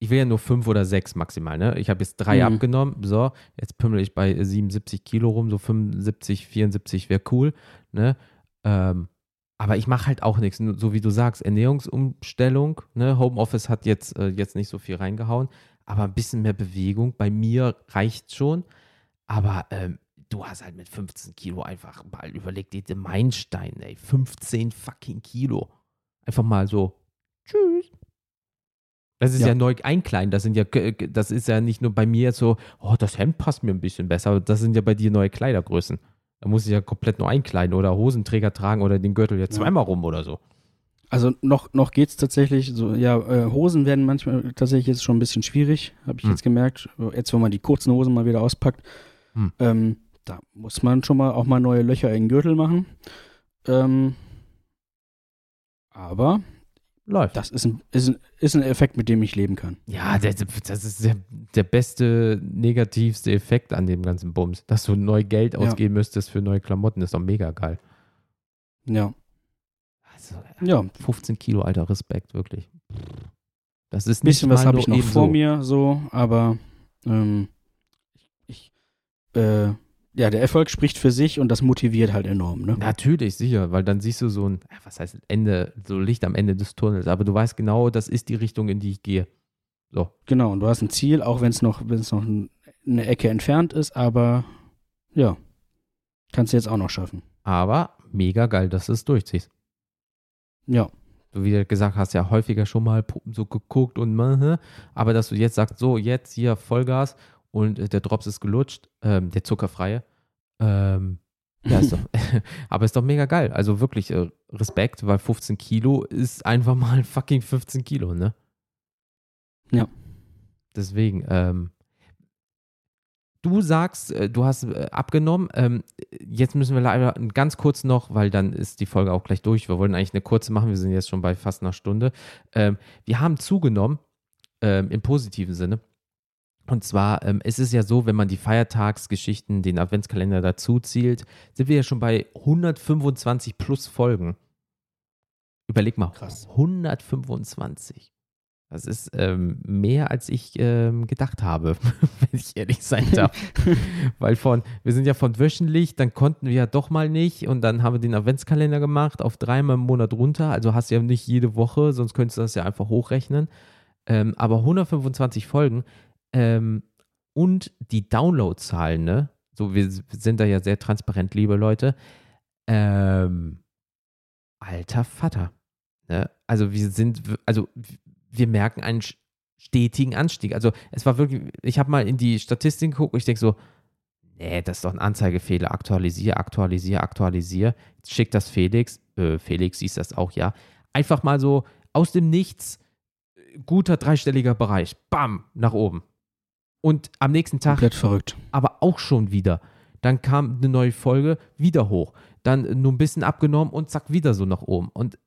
ich will ja nur fünf oder sechs maximal, ne? Ich habe jetzt drei Mhm. abgenommen. So, jetzt pümmel ich bei 77 Kilo rum, so 75, 74 wäre cool, ne? Ähm, aber ich mache halt auch nichts, so wie du sagst, Ernährungsumstellung, ne? Homeoffice hat jetzt, äh, jetzt nicht so viel reingehauen, aber ein bisschen mehr Bewegung bei mir reicht schon. Aber ähm, du hast halt mit 15 Kilo einfach mal überlegt, dir den Meilenstein, ey. 15 fucking Kilo. Einfach mal so, tschüss. Das ist ja, Ja. neu einkleiden. Das sind ja, das ist ja nicht nur bei mir so, oh, das Hemd passt mir ein bisschen besser. Das sind ja bei dir neue Kleidergrößen. Da muss ich ja komplett nur einkleiden oder Hosenträger tragen oder den Gürtel jetzt Ja. zweimal rum oder so. Also noch, noch geht es tatsächlich so, ja, äh, Hosen werden manchmal tatsächlich jetzt schon ein bisschen schwierig, habe ich Hm. jetzt gemerkt. Jetzt, wenn man die kurzen Hosen mal wieder auspackt, Hm. ähm, da muss man schon mal auch mal neue Löcher in den Gürtel machen. Ähm, aber Läuft. das ist ein, ist, ein, ist ein Effekt, mit dem ich leben kann. Ja, der, das ist der, der beste, negativste Effekt an dem ganzen Bums. Dass du neu Geld Ja. ausgeben müsstest für neue Klamotten, ist doch mega geil. Ja. Also, Ja, 15 Kilo, alter Respekt, wirklich. Das ist ein nicht bisschen was habe ich noch vor so. mir, so, aber ähm, ich, äh, ja, der Erfolg spricht für sich und das motiviert halt enorm, ne? Natürlich, sicher, weil dann siehst du so ein, was heißt Ende, so Licht am Ende des Tunnels, aber du weißt genau, das ist die Richtung, in die ich gehe. So. Genau, und du hast ein Ziel, auch wenn es noch, wenn es noch ein, eine Ecke entfernt ist, aber ja, kannst du jetzt auch noch schaffen. Aber mega geil, dass du es durchziehst. Ja, Du wie gesagt hast, ja häufiger schon mal so geguckt und mh, aber dass du jetzt sagst, so jetzt hier Vollgas und äh, der Drops ist gelutscht, ähm, der zuckerfreie. Ähm, ja, ist doch, aber ist doch mega geil. Also wirklich äh, Respekt, weil 15 Kilo ist einfach mal fucking 15 Kilo, ne? Ja. Deswegen, ähm, du sagst, äh, du hast äh, abgenommen. Ähm, jetzt müssen wir leider ganz kurz noch, weil dann ist die Folge auch gleich durch. Wir wollten eigentlich eine kurze machen. Wir sind jetzt schon bei fast einer Stunde. Ähm, wir haben zugenommen ähm, im positiven Sinne. Und zwar, ähm, es ist ja so, wenn man die Feiertagsgeschichten, den Adventskalender dazu zielt, sind wir ja schon bei 125 plus Folgen. Überleg mal, Krass. 125. Das ist ähm, mehr, als ich ähm, gedacht habe, wenn ich ehrlich sein darf. Weil von, wir sind ja von wöchentlich, dann konnten wir ja doch mal nicht und dann haben wir den Adventskalender gemacht auf dreimal im Monat runter. Also hast du ja nicht jede Woche, sonst könntest du das ja einfach hochrechnen. Ähm, aber 125 Folgen ähm, und die Downloadzahlen, ne? So, wir sind da ja sehr transparent, liebe Leute. Ähm, alter Vater. Ne? Also wir sind, also wir merken einen stetigen Anstieg. Also es war wirklich, ich habe mal in die Statistik geguckt und ich denke so, nee, das ist doch ein Anzeigefehler. Aktualisier, aktualisier, aktualisier. Jetzt schickt das Felix. Äh, Felix siehst das auch, ja. Einfach mal so aus dem Nichts, äh, guter dreistelliger Bereich. Bam, nach oben. Und am nächsten Tag komplett verrückt. aber auch schon wieder. Dann kam eine neue Folge, wieder hoch. Dann nur ein bisschen abgenommen und zack, wieder so nach oben. Und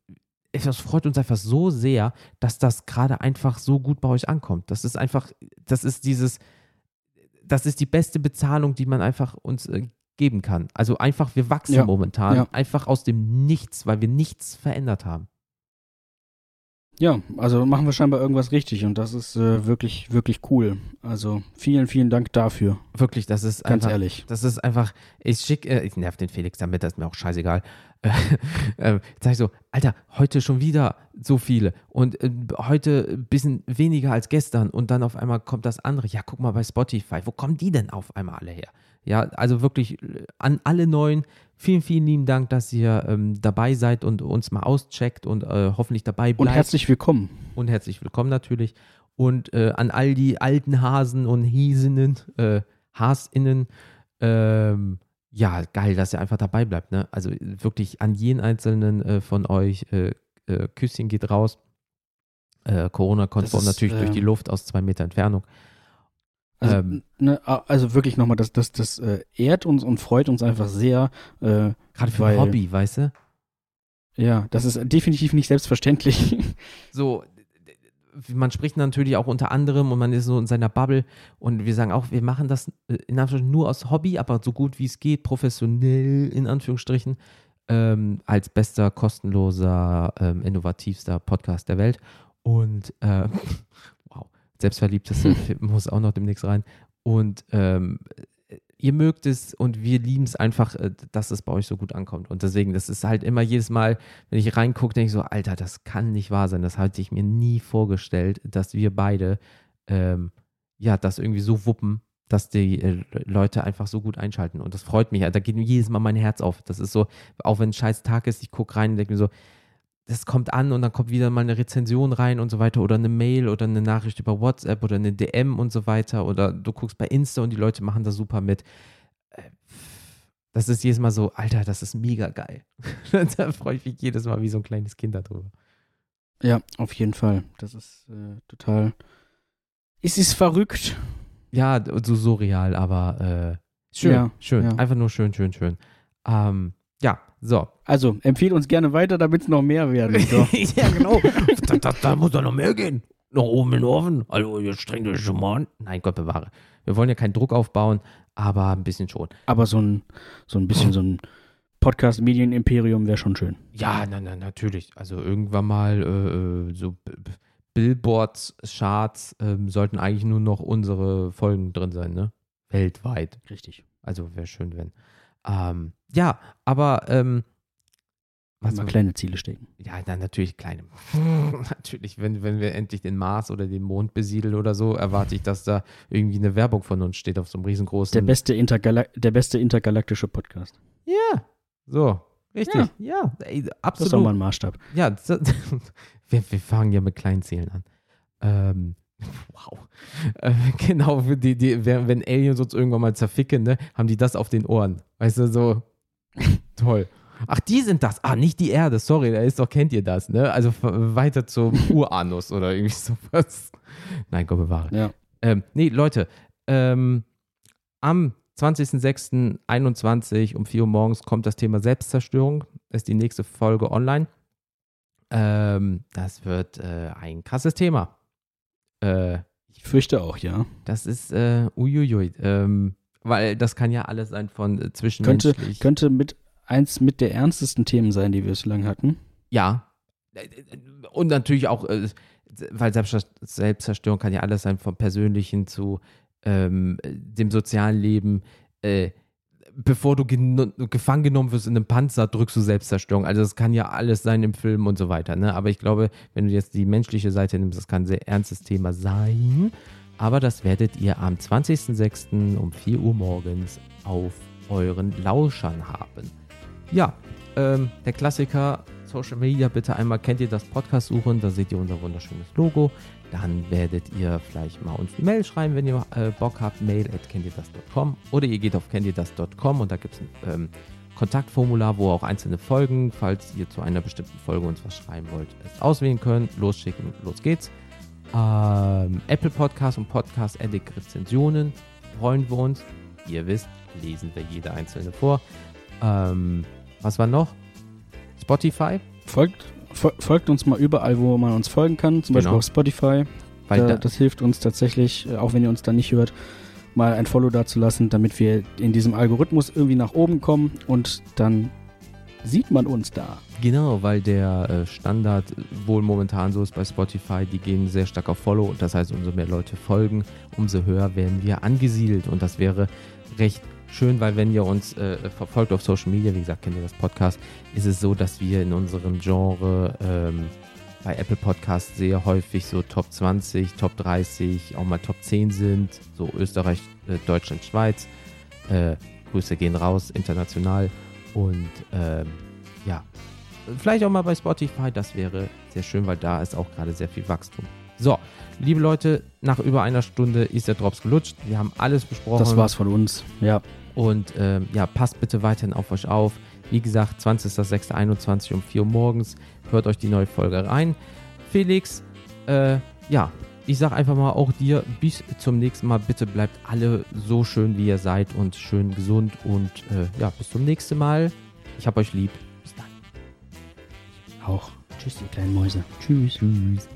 es freut uns einfach so sehr, dass das gerade einfach so gut bei euch ankommt. Das ist einfach, das ist dieses, das ist die beste Bezahlung, die man einfach uns äh, geben kann. Also einfach, wir wachsen Ja, momentan ja. einfach aus dem Nichts, weil wir nichts verändert haben. Ja, also machen wir scheinbar irgendwas richtig und das ist äh, wirklich, wirklich cool. Also vielen, vielen Dank dafür. Wirklich, das ist Ganz einfach, ehrlich. Das ist einfach, ich schicke, äh, ich nerv den Felix damit, das ist mir auch scheißegal. äh, sag ich so, Alter, heute schon wieder so viele und äh, heute ein bisschen weniger als gestern und dann auf einmal kommt das andere. Ja, guck mal bei Spotify, wo kommen die denn auf einmal alle her? Ja, also wirklich äh, an alle Neuen, vielen, vielen lieben Dank, dass ihr ähm, dabei seid und uns mal auscheckt und äh, hoffentlich dabei Und bleibt. herzlich willkommen. und herzlich willkommen natürlich. Und äh, an all die alten Hasen und Hiesinnen, äh, Hasinnen, ähm, ja, geil, dass ihr einfach dabei bleibt. Ne? Also wirklich an jeden einzelnen äh, von euch, äh, äh, Küsschen geht raus. Äh, Corona-konform natürlich durch die Luft aus zwei Meter Entfernung. Also, Ähm. ne, also wirklich nochmal, das, das, das äh, ehrt uns und freut uns einfach sehr. Äh, Gerade für weil- ein Hobby, weißt du? ja, das ist definitiv nicht selbstverständlich. so, man spricht natürlich auch unter anderem und man ist so in seiner Bubble und wir sagen auch, wir machen das äh, in Anführungsstrichen nur aus Hobby, aber so gut wie es geht, professionell in Anführungsstrichen, ähm, als bester, kostenloser, ähm, innovativster Podcast der Welt. Und äh, selbstverliebteste Film muss auch noch demnächst rein. Und ähm, ihr mögt es und wir lieben es einfach, äh, dass es bei euch so gut ankommt. Und deswegen, das ist halt immer jedes Mal, wenn ich reingucke, denke ich so, Alter, das kann nicht wahr sein. Das hatte ich mir nie vorgestellt, dass wir beide ähm, ja das irgendwie so wuppen, dass die äh, Leute einfach so gut einschalten. Und das freut mich. Da geht mir jedes Mal mein Herz auf. Das ist so, auch wenn ein scheiß Tag ist, ich gucke rein und denke mir so, das kommt an und dann kommt wieder mal eine Rezension rein und so weiter oder eine Mail oder eine Nachricht über WhatsApp oder eine DM und so weiter oder du guckst bei Insta und die Leute machen da super mit. Äh, Das ist jedes Mal so, Alter, das ist mega geil. da freue ich mich jedes Mal wie so ein kleines Kind darüber. ja, auf jeden Fall. Das ist äh, total. Es ist verrückt. Ja, so surreal, aber äh, schön, Ja, schön. ja. Einfach nur schön, schön, schön. Ähm, ja, so. Also, empfehle uns gerne weiter, damit es noch mehr werden. So. ja, genau. da, da, da muss doch noch mehr gehen. Noch oben in den Ofen. Also, jetzt strengt euch schon mal an. Nein, Gott bewahre. Wir wollen ja keinen Druck aufbauen, aber ein bisschen schon. Aber so ein, so ein bisschen so ein Podcast-Medien-Imperium wäre schon schön. Ja, na, na, natürlich. Also irgendwann mal äh, äh, so Billboards, Charts ähm, sollten eigentlich nur noch unsere Folgen drin sein, ne? Weltweit. Richtig. Also wäre schön, wenn. Ähm, ja, aber ähm, was Mal kleine Ziele stecken. Ja, dann natürlich kleine. natürlich, wenn, wenn wir endlich den Mars oder den Mond besiedeln oder so, erwarte ich, dass da irgendwie eine Werbung von uns steht auf so einem riesengroßen. Der beste, Intergala der beste intergalaktische Podcast. Ja, so. Richtig. Ja, ey, Das ist doch absolut. mal ein Maßstab. Ja, das, wir, wir fangen ja mit kleinen Zielen an. Ähm, wow. Äh, genau, die, die, wenn wenn Aliens uns irgendwann mal zerficken, ne, haben die das auf den Ohren. Weißt du, so toll. Ach, die sind das. Ah, nicht die Erde, sorry, da ist doch, kennt ihr das, ne? Also weiter zum Uranus oder irgendwie sowas. Nein, Gott bewahre. Ja. Ähm, nee, Leute, ähm, am 20.06.21 um 4 Uhr morgens kommt das Thema Selbstzerstörung. Ist die nächste Folge online. Ähm, das wird äh, ein krasses Thema. Äh, Ich fürchte auch, ja. das ist äh, uiuiui. Ähm, weil das kann ja alles sein von äh, Könnte, zwischenmenschlich. könnte mit eins mit der ernstesten Themen sein, die wir so lange hatten. Ja. Äh, äh, Und natürlich auch, äh, weil Selbstzer- Selbstzerstörung kann ja alles sein, vom Persönlichen zu ähm, dem sozialen Leben. Äh, bevor du gefangen genommen wirst in einem Panzer, drückst du Selbstzerstörung. Also das kann ja alles sein im Film und so weiter. Ne? Aber ich glaube, wenn du jetzt die menschliche Seite nimmst, das kann ein sehr ernstes Thema sein. Aber das werdet ihr am 20.06. um 4 Uhr morgens auf euren Lauschern haben. Ja, ähm, der Klassiker Social Media, bitte einmal kennt ihr das Podcast suchen, da seht ihr unser wunderschönes Logo. Dann werdet ihr vielleicht mal uns eine Mail schreiben, wenn ihr äh, Bock habt, mail at candydas.com oder ihr geht auf candydas.com und da gibt es ein ähm, Kontaktformular, wo auch einzelne Folgen, falls ihr zu einer bestimmten Folge uns was schreiben wollt, es auswählen könnt. Losschicken, los geht's. Ähm, Apple Podcast und Podcast Addict Rezensionen freuen wir uns. Ihr wisst, lesen wir jede einzelne vor. Ähm, was war noch? Spotify, Folgt, fol folgt uns mal überall, wo man uns folgen kann, zum Beispiel Genau. auf Spotify. weil Da, da, das hilft uns tatsächlich, äh, auch wenn ihr uns da nicht hört, mal ein Follow dazulassen, damit wir in diesem Algorithmus irgendwie nach oben kommen und dann sieht man uns da. Genau, weil der äh, Standard wohl momentan so ist bei Spotify, die gehen sehr stark auf Follow. Das heißt, umso mehr Leute folgen, umso höher werden wir angesiedelt. Und das wäre recht schön, weil wenn ihr uns äh, verfolgt auf Social Media, wie gesagt, kennt ihr das Podcast, ist es so, dass wir in unserem Genre ähm, bei Apple Podcasts sehr häufig so Top 20, Top 30, auch mal Top 10 sind. So Österreich, äh, Deutschland, Schweiz. Äh, Grüße gehen raus, international. Und ähm, ja, vielleicht auch mal bei Spotify, das wäre sehr schön, weil da ist auch gerade sehr viel Wachstum. So, liebe Leute, nach über einer Stunde ist der Drops gelutscht. Wir haben alles besprochen. Das war's von uns, ja. Und ähm, ja, passt bitte weiterhin auf euch auf. Wie gesagt, 20.06.21 um 4 Uhr morgens. Hört euch die neue Folge rein. Felix, äh, ja, ich sag einfach mal auch dir, bis zum nächsten Mal. Bitte bleibt alle so schön, wie ihr seid und schön gesund. Und äh, ja, bis zum nächsten Mal. Ich hab euch lieb. Bis dann. Auch. Tschüss, ihr kleinen Mäuse. Tschüss. Tschüss.